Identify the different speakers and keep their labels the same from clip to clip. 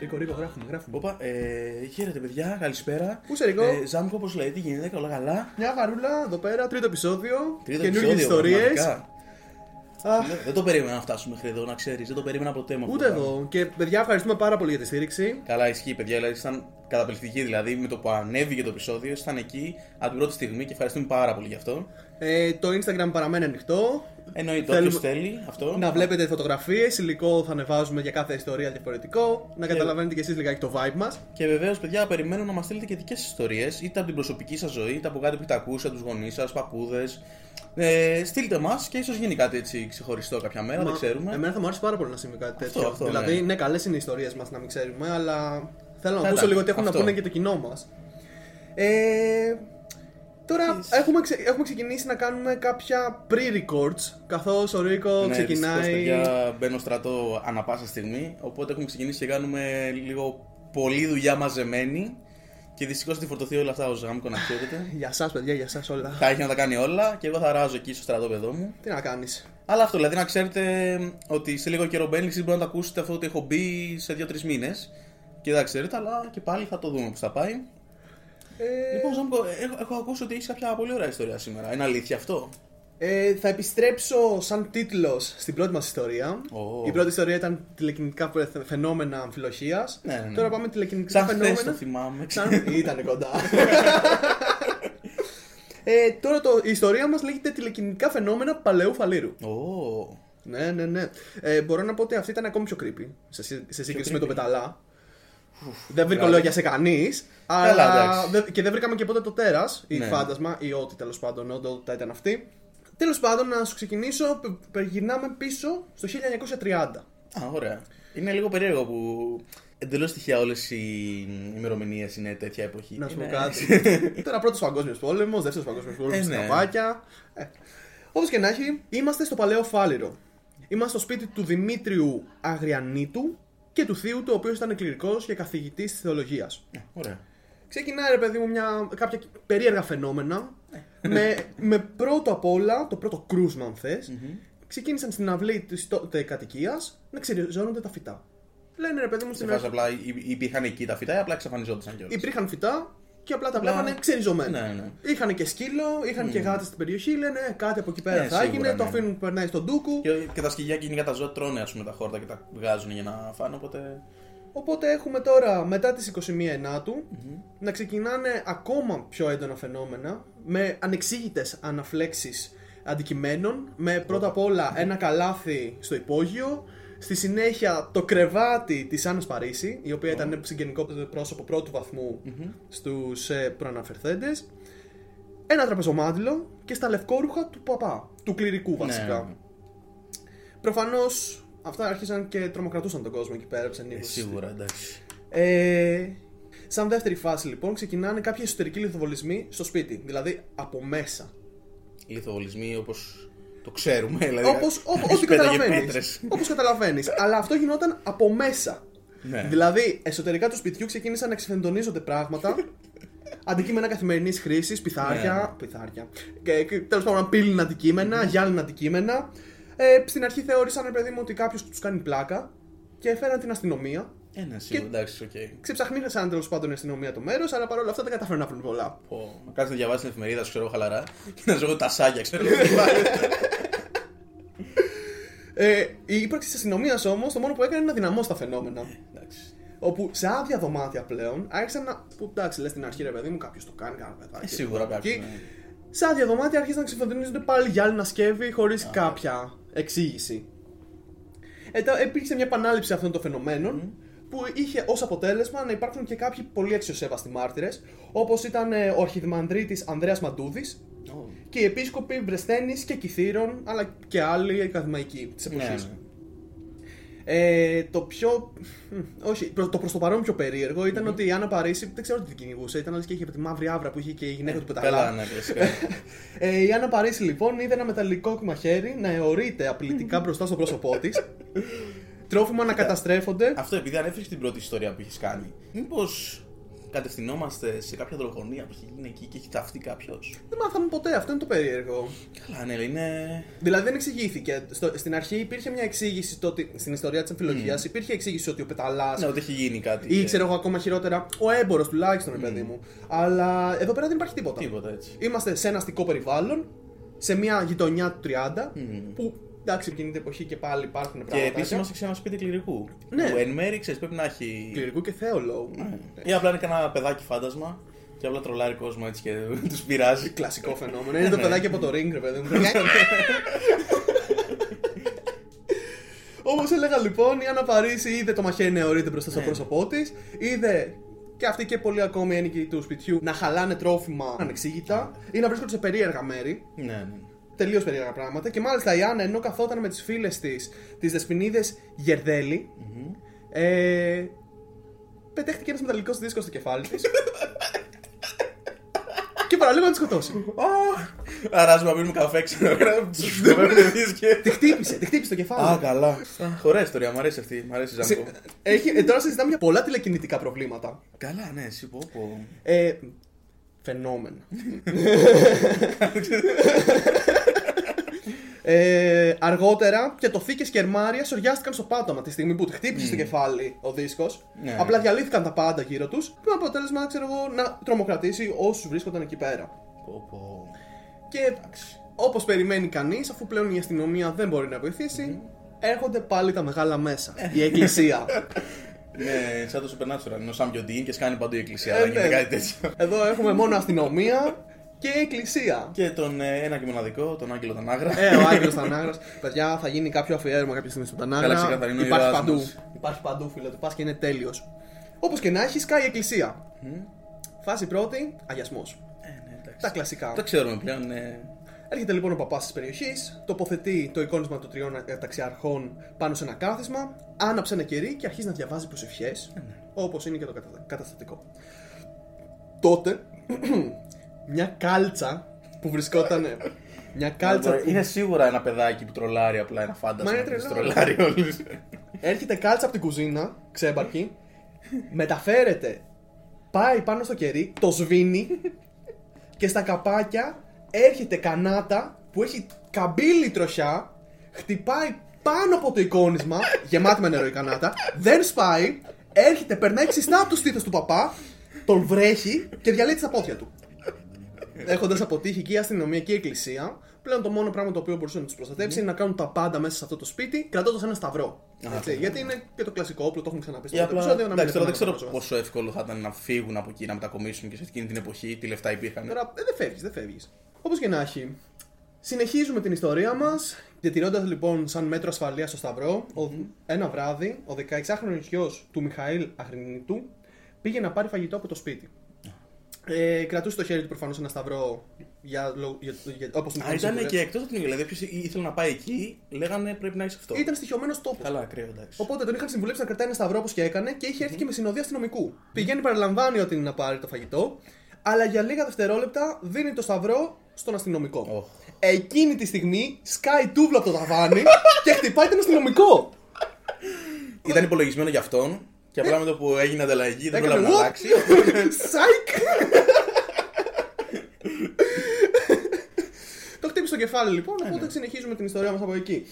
Speaker 1: Ρίκο, Ρίκο, γράφουμε, γράφουμε. Όπα, ε, χαίρετε παιδιά, καλησπέρα.
Speaker 2: Πού είσαι, Ρίκο;
Speaker 1: Ε, Ζάμκο, πώς λέει, τι γίνεται, όλα καλά.
Speaker 2: Μια χαρούλα εδώ πέρα, τρίτο επεισόδιο.
Speaker 1: Τρίτο
Speaker 2: Καινούργιες
Speaker 1: επεισόδιο,
Speaker 2: ιστορίες.
Speaker 1: πραγματικά.
Speaker 2: Αχ,
Speaker 1: Δεν- Δεν το περίμενα να φτάσουμε μέχρι εδώ, να ξέρεις. Δεν το περίμενα ποτέ μου. αυτό
Speaker 2: Ούτε
Speaker 1: το πράγμα.
Speaker 2: εγώ. Και παιδιά, ευχαριστούμε πάρα πολύ για τη στήριξη.
Speaker 1: Καλά, ισχύει, παιδιά. Δηλαδή, ήταν καταπληκτική. Δηλαδή, με το που ανέβηκε το επεισόδιο, ήσταν εκεί από την πρώτη στιγμή και ευχαριστούμε πάρα πολύ γι' αυτό.
Speaker 2: Ε, το Instagram παραμένει ανοιχτό.
Speaker 1: Εννοείται,
Speaker 2: Θέλουμε-
Speaker 1: όποιος θέλει αυτό.
Speaker 2: Να βλέπετε φωτογραφίες, υλικό θα ανεβάζουμε για κάθε ιστορία διαφορετικό. Να καταλαβαίνετε κι εσείς λιγάκι το vibe μας.
Speaker 1: Και βεβαίως, παιδιά, περιμένω να μας στείλετε και δικές ιστορίες, είτε από την προσωπική σας ζωή, είτε από κάτι που έχετε ακούσει από τους γονείς σας, παππούδες. Ε, στείλτε μας και ίσως γίνει κάτι έτσι ξεχωριστό κάποια μέρα, δεν ξέρουμε.
Speaker 2: Εμένα θα μου άρεσε πάρα πολύ να συμβεί κάτι τέτοιο.
Speaker 1: αυτό,
Speaker 2: δηλαδή,
Speaker 1: ναι.
Speaker 2: ναι, καλές είναι οι ιστορίες μας να μην ξέρουμε, αλλά θέλω να
Speaker 1: Θα
Speaker 2: ακούσω
Speaker 1: τα-
Speaker 2: λίγο τι έχουν
Speaker 1: αυτό.
Speaker 2: να πούνε και το κοινό μας. Ε, τώρα
Speaker 1: Τις-
Speaker 2: έχουμε, ξε- έχουμε ξεκινήσει να κάνουμε κάποια pre-records καθώς ο Ρίκο
Speaker 1: Ναι, δυστυχώς,
Speaker 2: ξεκινάει.
Speaker 1: παιδιά, μπαίνω στρατό ανα πάσα στιγμή. Οπότε έχουμε ξεκινήσει και κάνουμε λίγο πολλή δουλειά μαζεμένη. Και δυστυχώς θα τη φορτωθεί όλα αυτά ο Ζάμκο, να ξέρετε.
Speaker 2: Για εσά, παιδιά, για εσά όλα.
Speaker 1: θα έχει να τα κάνει όλα και εγώ θα ράζω εκεί στο στρατόπεδό μου.
Speaker 2: Τι να κάνεις.
Speaker 1: Αλλά αυτό δηλαδή να ξέρετε ότι σε λίγο καιρό μπαίνεις, εσείς μπορείτε να το ακούσετε αυτό ότι έχω μπει σε 2-3 μήνες. Και δεν ξέρετε, αλλά και πάλι θα το δούμε πώ θα πάει.
Speaker 2: Ε,
Speaker 1: Λοιπόν, Ζάμκο, έχω, έχω ακούσει ότι έχεις κάποια πολύ ωραία ιστορία σήμερα. Είναι αλήθεια αυτό;
Speaker 2: ε, θα επιστρέψω σαν τίτλος στην πρώτη μας ιστορία.
Speaker 1: Ω.
Speaker 2: Η πρώτη ιστορία ήταν τηλεκινητικά φαινόμενα αμφιλοχίας.
Speaker 1: Ναι, ναι, ναι.
Speaker 2: Τώρα πάμε τηλεκινητικά
Speaker 1: Σαν χθες
Speaker 2: φαινόμενα.
Speaker 1: το θυμάμαι.
Speaker 2: Σαν... Ήταν κοντά. ε, τώρα το, η ιστορία μας λέγεται τηλεκινητικά φαινόμενα παλαιού φαλήρου.
Speaker 1: Ω.
Speaker 2: Ναι, ναι, ναι. Ε, μπορώ να πω ότι αυτή ήταν ακόμη πιο creepy σε, σύ- σε σύγκριση με το
Speaker 1: creepy.
Speaker 2: πεταλά. Δεν βρήκα
Speaker 1: μπράβο.
Speaker 2: λόγια σε κανείς.
Speaker 1: Καλά,
Speaker 2: Αλλά
Speaker 1: εντάξει.
Speaker 2: δεν- και δεν βρήκαμε και ποτέ το τέρας ή
Speaker 1: Ναι.
Speaker 2: φάντασμα ή ό,τι τέλος πάντων όντωτα ήταν αυτή. Τέλος πάντων, να σου ξεκινήσω. π- π- Γυρνάμε πίσω στο 1930.
Speaker 1: Α, ωραία. Είναι λίγο περίεργο που εντελώς τυχαία όλες οι ημερομηνίες είναι τέτοια εποχή.
Speaker 2: Να σου πω
Speaker 1: Είναι-
Speaker 2: κάτι. Τώρα πρώτος Παγκόσμιος Πόλεμος, δεύτερος Παγκόσμιος Πόλεμος,
Speaker 1: Ε,
Speaker 2: στα
Speaker 1: ναι.
Speaker 2: καβάκια. Ε. Όπως και να έχει, είμαστε στο παλαιό Φάληρο. Είμαστε στο σπίτι του Δημήτριου Αγριανίτου και του θείου του, ο οποίος ήταν κληρικός και καθηγητής της θεολογίας.
Speaker 1: Ε, Ωραία.
Speaker 2: Ξεκινάει, ρε παιδί μου, μια, κάποια περίεργα φαινόμενα.
Speaker 1: Ε.
Speaker 2: με, με πρώτο απ' όλα, το πρώτο κρούσμα, αν θες, ξεκίνησαν στην αυλή της τότε κατοικίας να ξεριζώνονται τα φυτά. Λένε ρε παιδί μου
Speaker 1: Σε
Speaker 2: στην
Speaker 1: φάση
Speaker 2: αρχή.
Speaker 1: απλά υ- υπήρχαν εκεί τα φυτά ή απλά εξαφανιζόντουσαν κιόλας;
Speaker 2: Υπήρχαν φυτά και απλά τα
Speaker 1: Απλά-
Speaker 2: βλέπανε ξεριζωμένα.
Speaker 1: Ναι, ναι.
Speaker 2: Είχαν και σκύλο, είχαν και γάτες στην περιοχή, λένε «Ε, κάτι από εκεί πέρα
Speaker 1: Ναι,
Speaker 2: θα
Speaker 1: σίγουρα,
Speaker 2: έγινε,
Speaker 1: ναι.
Speaker 2: το αφήνουν που περνάει στον ντούκου.
Speaker 1: Και, και τα σκυλιά κυνηγά τα ζώα τρώνε ας πούμε, τα χόρτα και τα βγάζουν για να φάνε. Οπότε.
Speaker 2: Οπότε έχουμε τώρα μετά τις 21 Ενάτου να ξεκινάνε ακόμα πιο έντονα φαινόμενα με ανεξήγητες αναφλέξεις αντικειμένων με πρώτα απ' όλα ένα καλάθι στο υπόγειο στη συνέχεια το κρεβάτι της Άννας Παρίσι η οποία ήταν συγγενικό πρόσωπο πρώτου βαθμού στους ε, προαναφερθέντες ένα τραπεζομάντιλο και στα λευκόρουχα του παπά, του κληρικού βασικά.
Speaker 1: Ναι.
Speaker 2: Προφανώς αυτά άρχισαν και τρομοκρατούσαν τον κόσμο εκεί πέρα,
Speaker 1: Ε,
Speaker 2: ψενίγους.
Speaker 1: σίγουρα, εντάξει.
Speaker 2: Ε, σαν δεύτερη φάση λοιπόν ξεκινάνε κάποιοι εσωτερικοί λιθοβολισμοί στο σπίτι, δηλαδή από μέσα.
Speaker 1: Λιθοβολισμοί όπως το ξέρουμε. Δηλαδή,
Speaker 2: Όπως, ό,
Speaker 1: κανείς
Speaker 2: ό,τι
Speaker 1: πέταγε
Speaker 2: καταλαβαίνεις.
Speaker 1: πέτρες.
Speaker 2: Όπως καταλαβαίνεις. Αλλά αυτό γινόταν από μέσα.
Speaker 1: Ναι.
Speaker 2: Δηλαδή, εσωτερικά του σπιτιού ξεκίνησαν να εκσφενδονίζονται πράγματα. αντικείμενα καθημερινής χρήσης, πιθάρια.
Speaker 1: Ναι.
Speaker 2: πιθάρια και, και τέλος πάντων πήλινα αντικείμενα, γυάλινα αντικείμενα. Ε, στην αρχή θεώρησαν, ρε παιδί μου, ότι κάποιος τους κάνει πλάκα και έφεραν την αστυνομία.
Speaker 1: Ε, ναι, σίγουρα, εντάξει, οκ.
Speaker 2: Ξεψαχνίσαν τέλος πάντων η αστυνομία το μέρος, αλλά παρόλα αυτά δεν καταφέρουν να βρουν πολλά.
Speaker 1: Πω, Να κάτσει να διαβάσει την εφημερίδα, σου ξέρω χαλαρά. Και να ζω τα σάκια, ξέρω.
Speaker 2: Ε, η ύπαρξη της αστυνομίας όμως το μόνο που έκανε είναι να δυναμώσει τα φαινόμενα.
Speaker 1: Εντάξει.
Speaker 2: Όπου σε άδεια δωμάτια πλέον άρχισαν να. που εντάξει, λες στην αρχή ρε παιδί μου, κάποιος το κάνει, κανένα παιδάκι.
Speaker 1: Ε, σίγουρα
Speaker 2: Εκεί.
Speaker 1: κάποιος. ναι.
Speaker 2: Σε άδεια δωμάτια άρχισαν να ξεφαντωνίζονται πάλι γυάλινα σκεύη χωρίς κάποια εξήγηση. Ε, τα- υπήρξε μια επανάληψη αυτών των φαινομένων που είχε ως αποτέλεσμα να υπάρχουν και κάποιοι πολύ αξιοσέβαστοι μάρτυρες, όπως ήταν ε, ο αρχιδημανδρίτη Ανδρέας Μαντούδης
Speaker 1: Ω,
Speaker 2: και οι επίσκοποι Βρεσθένης και Κιθήρων, αλλά και άλλοι ακαδημαϊκοί της εποχής.
Speaker 1: Ναι, ναι.
Speaker 2: Ε, το πιο. μ, Όχι, προ- το προς το παρόν πιο περίεργο ήταν ότι η Άννα Παρίσι δεν ξέρω τι την κυνηγούσε. Ήταν λες και είχε τη μαύρη άβρα που είχε και η γυναίκα του Πεταλά.
Speaker 1: Καλά, ναι, κλασικά.
Speaker 2: Ε, η Άννα Παρίσι λοιπόν είδε ένα μεταλλικό μαχαίρι να αιωρείται απειλητικά μπροστά στο πρόσωπό της. Τρόφιμα να καταστρέφονται.
Speaker 1: Αυτό επειδή ανέφερε την πρώτη ιστορία που έχεις κάνει. Μήπως κατευθυνόμαστε σε κάποια δολοφονία που έχει γίνει εκεί και έχει ταυτεί κάποιος.
Speaker 2: Δεν μάθαμε ποτέ, αυτό είναι το περίεργο.
Speaker 1: Καλά, ναι, είναι.
Speaker 2: Δηλαδή δεν εξηγήθηκε. Στο, στην αρχή υπήρχε μια εξήγηση το ότι, στην ιστορία της αμφιλογία. Υπήρχε εξήγηση ότι ο Πεταλάς
Speaker 1: Ναι, ότι έχει γίνει κάτι.
Speaker 2: ή
Speaker 1: και-
Speaker 2: ξέρω εγώ ακόμα χειρότερα ο έμπορος τουλάχιστον, ρε παιδί μου. Αλλά εδώ πέρα δεν υπάρχει τίποτα.
Speaker 1: Τίποτα έτσι.
Speaker 2: Είμαστε σε ένα αστικό περιβάλλον, σε μια γειτονιά του 30, που εντάξει, εκείνη την εποχή και πάλι υπάρχουν
Speaker 1: Και
Speaker 2: πράγματα.
Speaker 1: επίσης είμαστε σε ένα σπίτι κληρικού.
Speaker 2: Ναι.
Speaker 1: Που εν μέρει ξέρεις πρέπει να έχει.
Speaker 2: Κληρικού και θέολο.
Speaker 1: Ή απλά είναι κανένα παιδάκι φάντασμα και απλά τρολάρει κόσμο έτσι και τους πειράζει.
Speaker 2: Κλασικό φαινόμενο. Είναι το
Speaker 1: Ναι.
Speaker 2: παιδάκι από το ring, ρε παιδί μου. Όπως έλεγα λοιπόν, η Άννα Παρίσι είδε το μαχαίρι νεωρείται μπροστά στο
Speaker 1: Ναι.
Speaker 2: πρόσωπό της. Είδε και αυτή και πολλοί ακόμη ένοικοι του σπιτιού να χαλάνε τρόφιμα ανεξήγητα ή να βρίσκονται σε περίεργα μέρη.
Speaker 1: Ναι, ναι.
Speaker 2: Τελείως περίεργα πράγματα. Και μάλιστα η Άννα, ενώ καθόταν με τις φίλες της, τις δεσποινίδες Γερδέλη, ε, πετέχτηκε ένας μεταλλικός δίσκος στο κεφάλι της. και παραλίγο να τη σκοτώσει.
Speaker 1: Αράζουμε να πίνουμε καφέ ξέρω. Δεν πρέπει να δεις και.
Speaker 2: τη χτύπησε, τη χτύπησε το κεφάλι.
Speaker 1: Α, καλά. Ωραία ιστορία, μου αρέσει αυτή. Μ' αρέσει η
Speaker 2: Σε-
Speaker 1: Ζανκό.
Speaker 2: Έχει, ε, τώρα συζητάμε για πολλά τηλεκινητικά προβλήματα.
Speaker 1: Καλά, ναι, εσύ πω. πω.
Speaker 2: Ε, φαινόμενα. ε, αργότερα και το Θήκες και Ερμάρια σοριάστηκαν στο πάτωμα τη στιγμή που τη χτύπησε στο κεφάλι ο δίσκος.
Speaker 1: Ναι.
Speaker 2: Απλά διαλύθηκαν τα πάντα γύρω τους. Με αποτέλεσμα, ξέρω εγώ, να τρομοκρατήσει όσους βρίσκονταν εκεί πέρα.
Speaker 1: πω, πω.
Speaker 2: Και όπως περιμένει κανείς, αφού πλέον η αστυνομία δεν μπορεί να βοηθήσει, έρχονται πάλι τα μεγάλα μέσα. η εκκλησία.
Speaker 1: Ναι, σαν το Supernatural. Είναι ο Σάμ Κιοντίν και σκάνει παντού η εκκλησία.
Speaker 2: Ε,
Speaker 1: Δεν γίνεται
Speaker 2: ναι.
Speaker 1: κάτι τέτοιο.
Speaker 2: Εδώ έχουμε μόνο αστυνομία και εκκλησία.
Speaker 1: Και τον ε, ένα και μοναδικό, τον Άγγελο Τανάγρα.
Speaker 2: Ε, ο Άγγελος Τανάγρα. Παιδιά, θα γίνει κάποιο αφιέρωμα κάποια στιγμή στον Τανάγρα.
Speaker 1: Καλά, ξεκαθαρά, είναι ο
Speaker 2: Υπάρχει
Speaker 1: ήρωάς
Speaker 2: παντού.
Speaker 1: μας.
Speaker 2: Υπάρχει παντού, φίλε. Το πας και είναι τέλειος. Όπως και να έχεις, σκάει η εκκλησία. Φάση πρώτη, αγιασμός.
Speaker 1: Ε, ναι, εντάξει.
Speaker 2: Τα κλασικά.
Speaker 1: Το ξέρουμε πλέον. ε,
Speaker 2: Έρχεται λοιπόν ο παπάς της περιοχής, τοποθετεί το εικόνισμα των τριών ε, ταξιαρχών πάνω σε ένα κάθισμα, άναψε ένα κερί και αρχίζει να διαβάζει προσευχέ, όπως είναι και το κατα- καταστατικό. Τότε, μια κάλτσα που βρισκόταν. Μια κάλτσα που
Speaker 1: Είναι σίγουρα ένα παιδάκι που τρολάρει απλά ένα φάντασμα.
Speaker 2: Μα είναι
Speaker 1: που τους
Speaker 2: τρελό.
Speaker 1: τρολάρει όλους.
Speaker 2: Έρχεται κάλτσα από την κουζίνα, ξέμπαρκη, μεταφέρεται, πάει πάνω στο κερί, το σβήνει και στα καπάκια έρχεται κανάτα που έχει καμπύλη τροχιά, χτυπάει πάνω από το εικόνισμα, γεμάτη με νερό η κανάτα, δεν σπάει, έρχεται, περνάει ξιστά από το στήθος του παπά, τον βρέχει και διαλύει τα πόδια του. Έχοντας αποτύχει και η αστυνομία και η εκκλησία, πλέον το μόνο πράγμα το οποίο μπορούσε να τους προστατέψει είναι να κάνουν τα πάντα μέσα σε αυτό το σπίτι, κρατώντας ένα σταυρό. Έτσι, γιατί είναι και το κλασικό όπλο, το έχουμε ξαναπεί στο
Speaker 1: Ή
Speaker 2: πρώτο
Speaker 1: απλά.
Speaker 2: επεισόδιο. να μην
Speaker 1: Εντάξει, τώρα δεν ξέρω
Speaker 2: επαναλαμβάνω.
Speaker 1: πόσο εύκολο θα ήταν να φύγουν από εκεί, να μετακομίσουν και σε εκείνη την εποχή, τι λεφτά υπήρχαν.
Speaker 2: Τώρα ε, δεν φεύγεις, δεν φεύγεις. Όπως και να έχει. Συνεχίζουμε την ιστορία μας, διατηρώντας λοιπόν σαν μέτρο ασφαλείας στο Σταυρό. Ο, ένα βράδυ, ο 16χρονο γιος του Μιχαήλ Αχρηνητού πήγε να πάρει φαγητό από το σπίτι. Ε, κρατούσε στο χέρι του προφανώς ένα σταυρό για, λο- για, για, όπως την
Speaker 1: Α,
Speaker 2: είχαμε
Speaker 1: ήταν
Speaker 2: συμβουλεύσει.
Speaker 1: και εκτός από την Δηλαδή, όποιος ήθελε να πάει εκεί, λέγανε πρέπει να έχεις αυτό.
Speaker 2: Ήταν στοιχειωμένος τόπος.
Speaker 1: Καλά, ακραίο, εντάξει.
Speaker 2: Οπότε τον είχαν συμβουλεύσει να κρατάει ένα σταυρό όπως και έκανε και είχε έρθει και με συνοδεία αστυνομικού. Πηγαίνει, παραλαμβάνει ότι είναι να πάρει το φαγητό, αλλά για λίγα δευτερόλεπτα δίνει το σταυρό στον αστυνομικό.
Speaker 1: Οχ.
Speaker 2: Εκείνη τη στιγμή σκάει τούβλο από το ταβάνι και χτυπάει τον αστυνομικό.
Speaker 1: Ήταν υπολογισμένο για αυτόν και απλά με το που έγινε ανταλλαγή δεν
Speaker 2: Έκανε
Speaker 1: πρόλαβε να
Speaker 2: «Ουοπ».
Speaker 1: αλλάξει.
Speaker 2: Σάικ! το χτύπησε στο κεφάλι λοιπόν, οπότε συνεχίζουμε την ιστορία μας από εκεί.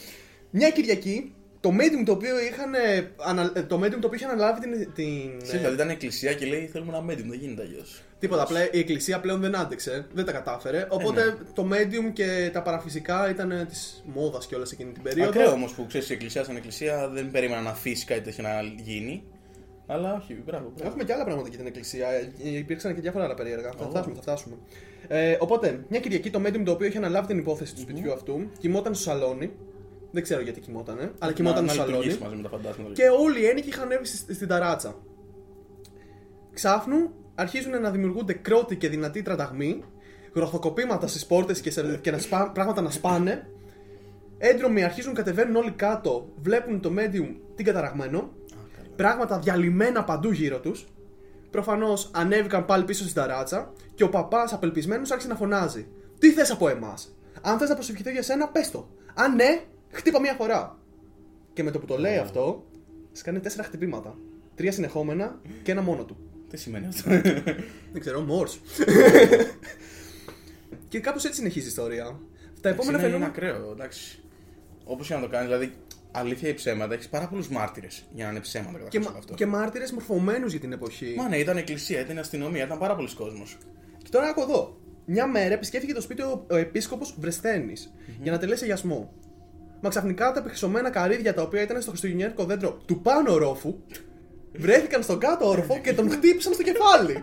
Speaker 2: Μια Κυριακή, το medium το οποίο, είχαν, ε, ανα- ε, το medium το οποίο είχε αναλάβει την. την
Speaker 1: Ξέρεις, δηλαδή ήταν εκκλησία και λέει θέλουμε ένα medium, δεν γίνεται αλλιώς.
Speaker 2: Τίποτα, απλά η εκκλησία πλέον δεν άντεξε, δεν τα κατάφερε. Οπότε
Speaker 1: ναι.
Speaker 2: το medium και τα παραφυσικά ήταν της μόδας και όλα εκείνη την περίοδο.
Speaker 1: Ακραίο όμως που ξέρεις η εκκλησία σαν εκκλησία δεν περίμενα να αφήσει κάτι τέτοιο να γίνει. Αλλά όχι, μπράβο. μπράβο.
Speaker 2: Έχουμε και άλλα πράγματα για την εκκλησία. Ε, Υπήρξαν και διάφορα άλλα περίεργα. Θα φτάσουμε, θα φτάσουμε. Ε, οπότε, μια Κυριακή το medium το οποίο είχε αναλάβει την υπόθεση του σπιτιού αυτού κοιμόταν στο σαλόνι. Δεν ξέρω γιατί κοιμότανε, αλλά κοιμόταν
Speaker 1: να,
Speaker 2: στο
Speaker 1: να
Speaker 2: σαλόνι.
Speaker 1: λειτουργήσει μαζί με τα φαντάσματα.
Speaker 2: Και όλοι οι ένικοι είχαν ανέβει στη- στην ταράτσα. Ξάφνου αρχίζουν να δημιουργούνται κρότοι και δυνατοί τραταγμοί, γροθοκοπήματα στις πόρτες και, σε- και να σπά- πράγματα να σπάνε. Έντρομοι αρχίζουν κατεβαίνουν όλοι κάτω, βλέπουν το medium την καταραγμένο. Πράγματα διαλυμένα παντού γύρω τους. Προφανώς ανέβηκαν πάλι πίσω στην ταράτσα και ο παπάς απελπισμένος άρχισε να φωνάζει. Τι θες από εμάς, Αν θες να προσευχηθώ για σένα, πες το. Αν ναι, χτύπα μία φορά. Και με το που το λέει αυτό, σκάνε τέσσερα χτυπήματα. Τρία συνεχόμενα και ένα μόνο του.
Speaker 1: Τι σημαίνει αυτό;
Speaker 2: Δεν ξέρω, Morse. και κάπως έτσι συνεχίζει η ιστορία. Τα επόμενα
Speaker 1: είναι, είναι
Speaker 2: φαινόμενα.
Speaker 1: ακραίο, εντάξει. Όπως και να το κάνεις, δηλαδή αλήθεια ή ψέματα, έχεις πάρα πολλούς μάρτυρες για να είναι ψέματα κατά
Speaker 2: Και,
Speaker 1: και,
Speaker 2: μα-
Speaker 1: αυτό.
Speaker 2: και μάρτυρες μορφωμένους για την εποχή.
Speaker 1: Μα ναι, ήταν εκκλησία, ήταν αστυνομία, ήταν πάρα πολλοί κόσμος.
Speaker 2: Και τώρα άκου εδώ. Μια μέρα επισκέφθηκε το σπίτι ο, ο επίσκοπος Βρεσθένης για να τελέσει αγιασμό. Μα ξαφνικά τα επιχρυσωμένα καρύδια τα οποία ήταν στο χριστουγεννιάτικο δέντρο του πάνω ορόφου βρέθηκαν στον κάτω όροφο και τον χτύπησαν στο κεφάλι.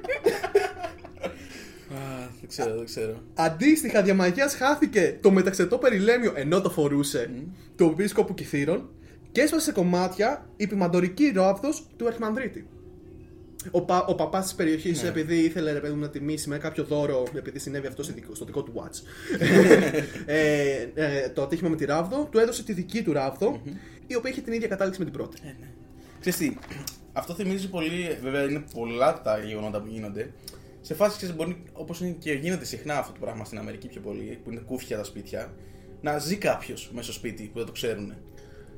Speaker 1: Α, δεν ξέρω, δεν ξέρω.
Speaker 2: Αντίστοιχα, διαμαγείας χάθηκε το μεταξετό περιλέμιο ενώ το φορούσε του επίσκοπου Κυθύρων και έσπασε σε κομμάτια η ποιμαντορική ρόβδο του Αρχιμανδρίτη. Ο, πα, ο παπάς της περιοχής, επειδή ήθελε ρε παιδί μου να τιμήσει με κάποιο δώρο, επειδή συνέβη αυτό σε δικό- στο δικό του watch, ε, ε, το ατύχημα με τη ράβδο, του έδωσε τη δική του ράβδο, η οποία είχε την ίδια κατάληξη με την πρώτη.
Speaker 1: Ε, ναι. Ξέρεις τι, αυτό θυμίζει πολύ, βέβαια είναι πολλά τα γεγονότα που γίνονται. Σε φάση, ξέρεις, μπορεί, όπως είναι και γίνεται συχνά αυτό το πράγμα στην Αμερική πιο πολύ, που είναι κούφια τα σπίτια, να ζει κάποιος μέσα στο σπίτι που δεν το ξέρουν.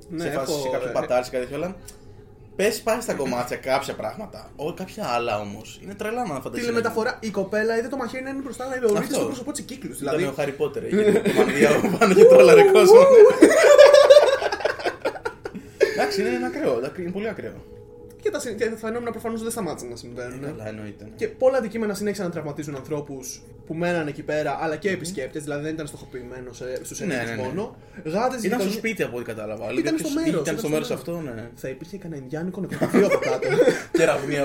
Speaker 2: Ναι,
Speaker 1: σε φάση,
Speaker 2: έχω-
Speaker 1: σε κάποιο
Speaker 2: ε,
Speaker 1: πατάρι, σε κάτι τέτοιο, αλλά πες πάει στα κομμάτια κάποια πράγματα. Όχι κάποια άλλα όμως. Είναι τρελά να φανταστείς.
Speaker 2: Τηλεμεταφορά, η κοπέλα είδε το μαχαίρι να είναι μπροστά, να ορίζεται
Speaker 1: Αυτό.
Speaker 2: στο πρόσωπό τη κύκλους.
Speaker 1: Δηλαδή...
Speaker 2: Δηλαδή,
Speaker 1: Ήταν ο Χάρι Πότερ, έγινε το μανδύα που πάνω και τρόλαρε κόσμο. Εντάξει, είναι ένα ακραίο, εντάξει, είναι πολύ ακραίο.
Speaker 2: Και τα, συν- και τα φαινόμενα προφανώς δεν σταμάτησαν να συμβαίνουν.
Speaker 1: Καλά, εννοείται.
Speaker 2: Και πολλά αντικείμενα συνέχισαν να τραυματίζουν ανθρώπους που μέναν εκεί πέρα, αλλά και επισκέπτες, δηλαδή δεν ήταν στοχοποιημένο στους
Speaker 1: Ναι,
Speaker 2: ενέργειε
Speaker 1: ναι, ναι.
Speaker 2: μόνο. Γάτες
Speaker 1: Ήταν στο σπίτι από ό,τι κατάλαβα.
Speaker 2: Ήταν
Speaker 1: Δηλαδή,
Speaker 2: στο
Speaker 1: ποιος-
Speaker 2: μέρος,
Speaker 1: Ήταν
Speaker 2: ήταν
Speaker 1: στο
Speaker 2: στο
Speaker 1: μέρος
Speaker 2: μέρος.
Speaker 1: αυτό, ναι.
Speaker 2: Θα υπήρχε κανένα Ινδιάνικο νεκροταφείο από κάτω.
Speaker 1: Και ραβνία.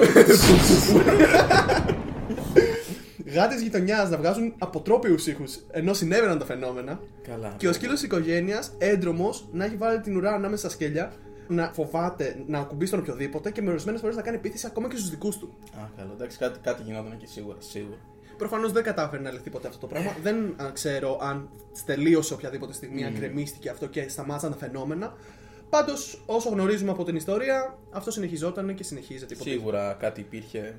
Speaker 2: Γάτες γειτονιάς να βγάζουν αποτρόπιους ήχους ενώ συνέβαιναν τα φαινόμενα.
Speaker 1: Καλά.
Speaker 2: Και ο σκύλος της οικογένειας, έντρομος, να έχει βάλει την ουρά ανάμεσα στα σκέλια, να φοβάται να ακουμπήσει τον οποιοδήποτε και με ορισμένες φορές να κάνει επίθεση ακόμα και στους δικούς του.
Speaker 1: Α, καλά. Εντάξει, κάτι, κάτι γινόταν εκεί σίγουρα. σίγουρα.
Speaker 2: Προφανώς δεν κατάφερε να λυθεί ποτέ αυτό το πράγμα. δεν α, ξέρω αν τελείωσε οποιαδήποτε στιγμή, αν κρεμίστηκε αυτό και σταμάτησαν τα φαινόμενα. Πάντως, όσο γνωρίζουμε από την ιστορία, αυτό συνεχιζόταν και συνεχίζεται. υποτίθεται.
Speaker 1: Σίγουρα κάτι υπήρχε.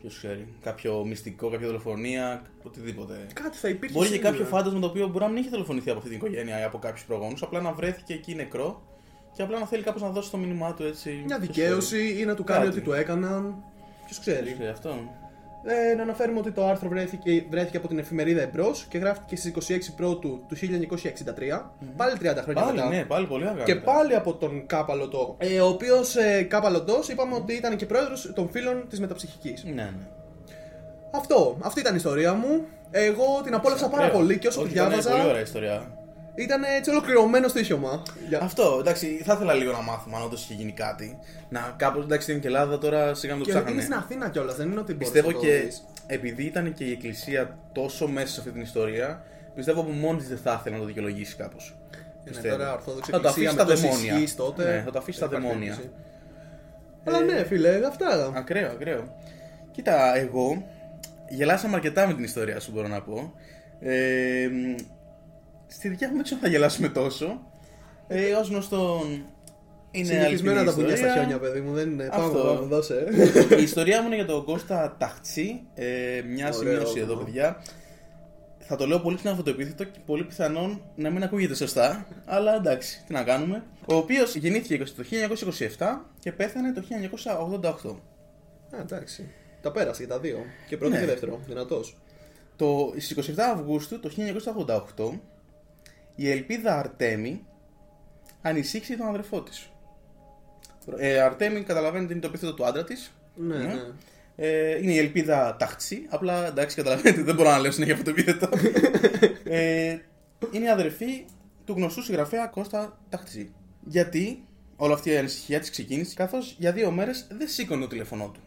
Speaker 1: Ποιος ξέρει. Κάποιο μυστικό, κάποια δολοφονία, οτιδήποτε.
Speaker 2: Κάτι θα υπήρχε.
Speaker 1: Μπορεί και
Speaker 2: σίγουρα.
Speaker 1: κάποιο φάντασμα το οποίο μπορεί να μην είχε δολοφονηθεί από αυτή την οικογένεια ή από κάποιους προγόνους, απλά να βρέθηκε εκεί νεκρό και απλά να θέλει κάπω να δώσει το μήνυμά του έτσι.
Speaker 2: Μια
Speaker 1: Ποιος
Speaker 2: δικαίωση ή να του κάνει
Speaker 1: Κάτι.
Speaker 2: ότι του έκαναν. Ποιος
Speaker 1: ξέρει.
Speaker 2: ξέρει.
Speaker 1: Ποιος ξέρει αυτό.
Speaker 2: Ε, να αναφέρουμε ότι το άρθρο βρέθηκε, βρέθηκε από την εφημερίδα Εμπρός και γράφτηκε στις 26 Πρώτου του 1963. Πάλι 30 χρόνια
Speaker 1: Πάλι,
Speaker 2: μετά.
Speaker 1: ναι, πάλι πολύ αργά.
Speaker 2: Και
Speaker 1: μετά.
Speaker 2: πάλι από τον Κάπαλωτο. Ε, ο οποίος ε, Κάπαλωτο είπαμε ότι ήταν και πρόεδρος των φίλων της μεταψυχικής.
Speaker 1: Ναι, ναι.
Speaker 2: Αυτό. Αυτή ήταν η ιστορία μου. Εγώ την απόλαυσα πάρα
Speaker 1: Ακραίο.
Speaker 2: πολύ και όσο
Speaker 1: Όχι,
Speaker 2: τη
Speaker 1: ήταν
Speaker 2: διάβαζα.
Speaker 1: Πολύ ωραία ιστορία.
Speaker 2: Ήταν έτσι ολοκληρωμένο στοίχημα. Για...
Speaker 1: Αυτό, εντάξει, θα ήθελα λίγο να μάθουμε αν όντως είχε γίνει κάτι. Να κάπως, εντάξει, είναι και Ελλάδα τώρα σιγά με το
Speaker 2: Και είναι
Speaker 1: ψάχνανε.
Speaker 2: στην Αθήνα κιόλας, δεν είναι ότι μπορείς
Speaker 1: Πιστεύω
Speaker 2: να το
Speaker 1: και
Speaker 2: δεις.
Speaker 1: επειδή ήταν και η Εκκλησία τόσο μέσα σε αυτή την ιστορία, πιστεύω από μόνη της δεν θα ήθελε να το δικαιολογήσει κάπως.
Speaker 2: Είναι τώρα Ορθόδοξη
Speaker 1: Θα το
Speaker 2: Εκκλησία
Speaker 1: αφήσει
Speaker 2: με
Speaker 1: στα
Speaker 2: τόση
Speaker 1: δαιμόνια.
Speaker 2: ισχύς τότε.
Speaker 1: Ναι, θα το αφήσει στα
Speaker 2: Δεν υπάρχει
Speaker 1: δαιμόνια.
Speaker 2: περίπτωση. Αλλά ναι, φίλε, αυτά.
Speaker 1: Ακραίο, ακραίο. Κοίτα, εγώ γελάσαμε αρκετά με την ιστορία σου, μπορώ να πω. Ε, μ, στη δικιά μου δεν ξέρω αν θα γελάσουμε τόσο. Ε, Ω γνωστό, είναι
Speaker 2: Συνηθισμένα
Speaker 1: αληθινή
Speaker 2: τα πουλιά στα
Speaker 1: ιστορία.
Speaker 2: χιόνια, παιδί μου. Δεν είναι.
Speaker 1: Αυτό.
Speaker 2: Πάμε, πάμε, δώσε.
Speaker 1: Η ιστορία μου είναι για τον Κώστα Ταχτσί. Ε, μια
Speaker 2: Ωραίο
Speaker 1: σημείωση εδώ,
Speaker 2: όνομα.
Speaker 1: παιδιά. Θα το λέω πολύ ξανά αυτό το επίθετο και πολύ πιθανόν να μην ακούγεται σωστά. Αλλά εντάξει, τι να κάνουμε. Ο οποίος γεννήθηκε το 1927 και πέθανε το 1988.
Speaker 2: Α, εντάξει. Τα πέρασε και τα δύο. Και πρώτο
Speaker 1: Ναι.
Speaker 2: και δεύτερο. Δυνατός.
Speaker 1: Το, στις 27 Αυγούστου το 1988 η Ελπίδα Αρτέμι ανησύχησε τον αδερφό της. Ε, Αρτέμι καταλαβαίνετε είναι το επίθετο του άντρα της.
Speaker 2: Ναι,
Speaker 1: Ναι.
Speaker 2: ναι.
Speaker 1: Ε, είναι η Ελπίδα Ταχτσί, απλά εντάξει καταλαβαίνετε δεν μπορώ να λέω συνέχεια αυτό το επίθετο. ε, είναι η αδερφή του γνωστού συγγραφέα Κώστα Ταχτσί. Γιατί όλη αυτή η ανησυχία της ξεκίνησε καθώς για δύο μέρες δεν σήκωνε το τηλέφωνό του.